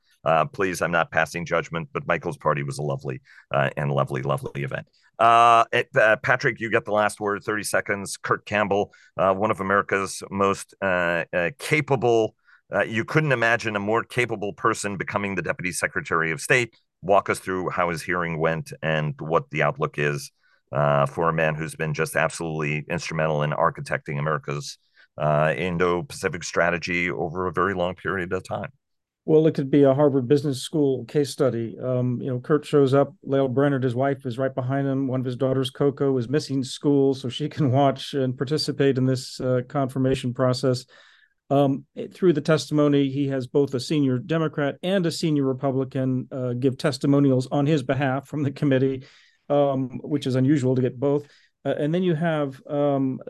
please, I'm not passing judgment, but Michael's party was a lovely and lovely, lovely event. Uh, uh, Patrick, you get the last word. Thirty seconds. Kurt Campbell, uh, one of America's most capable uh, you couldn't imagine a more capable person becoming the Deputy Secretary of State. Walk us through how his hearing went and what the outlook is uh, for a man who's been just absolutely instrumental in architecting America's uh, Indo Pacific strategy over a very long period of time. Well, it could be a Harvard Business School case study. Um, you know, Kurt shows up. Lael Brainard, his wife, is right behind him. One of his daughters, Coco, is missing school, so she can watch and participate in this uh, confirmation process. Um, through the testimony, he has both a senior Democrat and a senior Republican uh, give testimonials on his behalf from the committee, um, which is unusual to get both. Uh, and then you have um,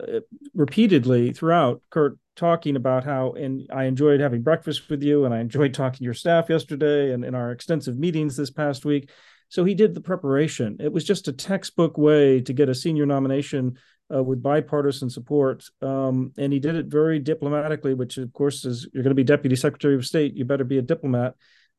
repeatedly throughout Kurt talking about how, and I enjoyed having breakfast with you, and I enjoyed talking to your staff yesterday and in our extensive meetings this past week. So he did the preparation. It was just a textbook way to get a senior nomination uh, with bipartisan support. Um, and he did it very diplomatically, which of course is you're going to be deputy secretary of state, you better be a diplomat.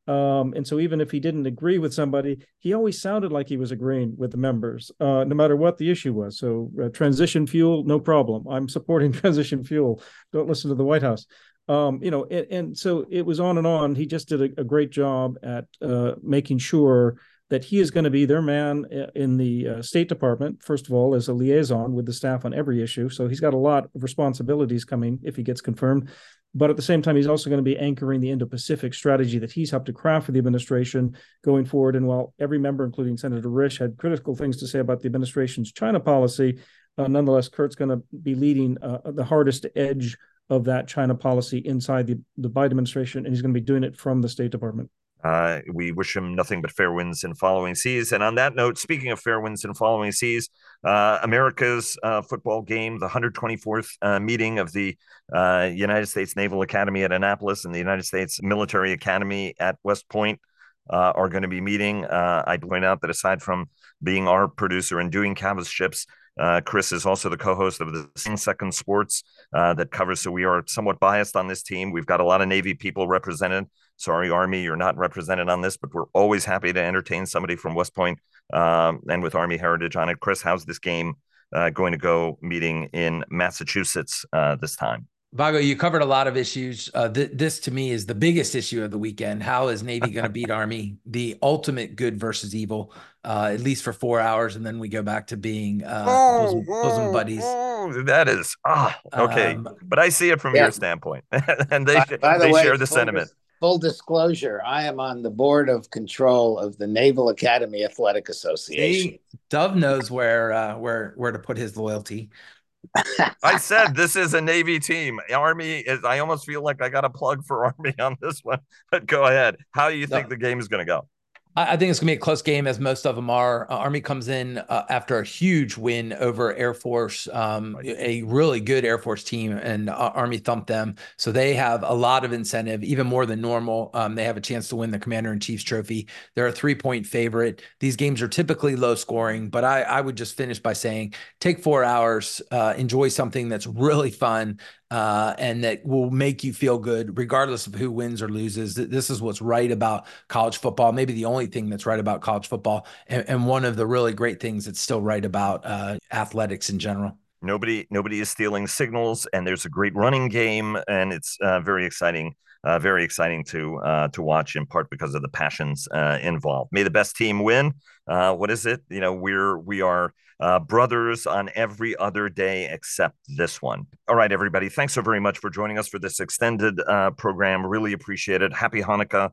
Um, and so even if he didn't agree with somebody, he always sounded like he was agreeing with the members, uh, no matter what the issue was. So uh, transition fuel, no problem. I'm supporting transition fuel. Don't listen to the White House. Um, you know, and, and, so it was on and on. He just did a, a great job at uh, making sure that he is going to be their man uh, in the uh, State Department, first of all, as a liaison with the staff on every issue. So he's got a lot of responsibilities coming if he gets confirmed. But at the same time, he's also going to be anchoring the Indo Pacific strategy that he's helped to craft for the administration going forward. And while every member, including Senator Risch, had critical things to say about the administration's China policy, uh, nonetheless, Kurt's going to be leading uh, the hardest edge of that China policy inside the, the Biden administration, and he's going to be doing it from the State Department. Uh, we wish him nothing but fair winds and following seas. And on that note, speaking of fair winds and following seas, uh, America's uh, football game, the 124th uh, meeting of the uh, United States Naval Academy at Annapolis and the United States Military Academy at West Point. Uh, are going to be meeting. I point out that aside from being our producer and doing Cavas Ships, Uh, Chris is also the co-host of the Second Sports uh, that covers. So we are somewhat biased on this team. We've got a lot of Navy people represented. Sorry, Army, you're not represented on this, but we're always happy to entertain somebody from West Point um, and with Army heritage on it. Chris, how's this game uh, going to go? Meeting in Massachusetts uh, this time. Vago, you covered a lot of issues. Uh, th- this to me is the biggest issue of the weekend. How is Navy going to beat Army? The ultimate good versus evil, uh, at least for four hours, and then we go back to being uh, bosom, bosom buddies. Oh, that is ah okay, Um, but I see it from yeah. your standpoint, and they By, by the they way, share the full sentiment. Dis- full disclosure, I am on the board of control of the Naval Academy Athletic Association. See, Dov knows where uh, where where to put his loyalty. I said this is a Navy team. Army is. I almost feel like I got a plug for Army on this one. But go ahead. How do you think No. the game is going to go? I, I think it's gonna be a close game, as most of them are. Uh, Army comes in uh, after a huge win over Air Force, um, Right. a really good Air Force team, and uh, Army thumped them. So they have a lot of incentive, even more than normal. Um, they have a chance to win the Commander in Chief's trophy. They're a three point favorite. These games are typically low scoring, but I, I would just finish by saying take four hours, uh, enjoy something that's really fun. Uh, and that will make you feel good, regardless of who wins or loses. This is what's right about college football. Maybe the only thing that's right about college football, and, and one of the really great things that's still right about uh, athletics in general. Nobody nobody is stealing signals, and there's a great running game, and it's uh, very exciting. Uh, very exciting to uh, to watch, in part because of the passions uh, involved. May the best team win. Uh, what is it? You know, we're we are uh, brothers on every other day except this one. All right, everybody. Thanks so very much for joining us for this extended uh, program. Really appreciate it. Happy Hanukkah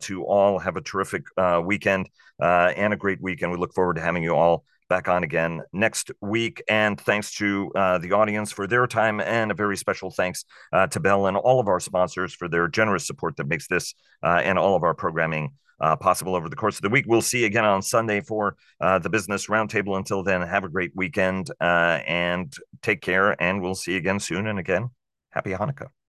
to all. Have a terrific weekend and a great weekend. We look forward to having you all back on again next week. And thanks to uh, the audience for their time, and a very special thanks uh, to Bell and all of our sponsors for their generous support that makes this uh, and all of our programming uh, possible over the course of the week. We'll see you again on Sunday for uh, the Business Roundtable. Until then, have a great weekend uh, and take care. And we'll see you again soon. And again, happy Hanukkah.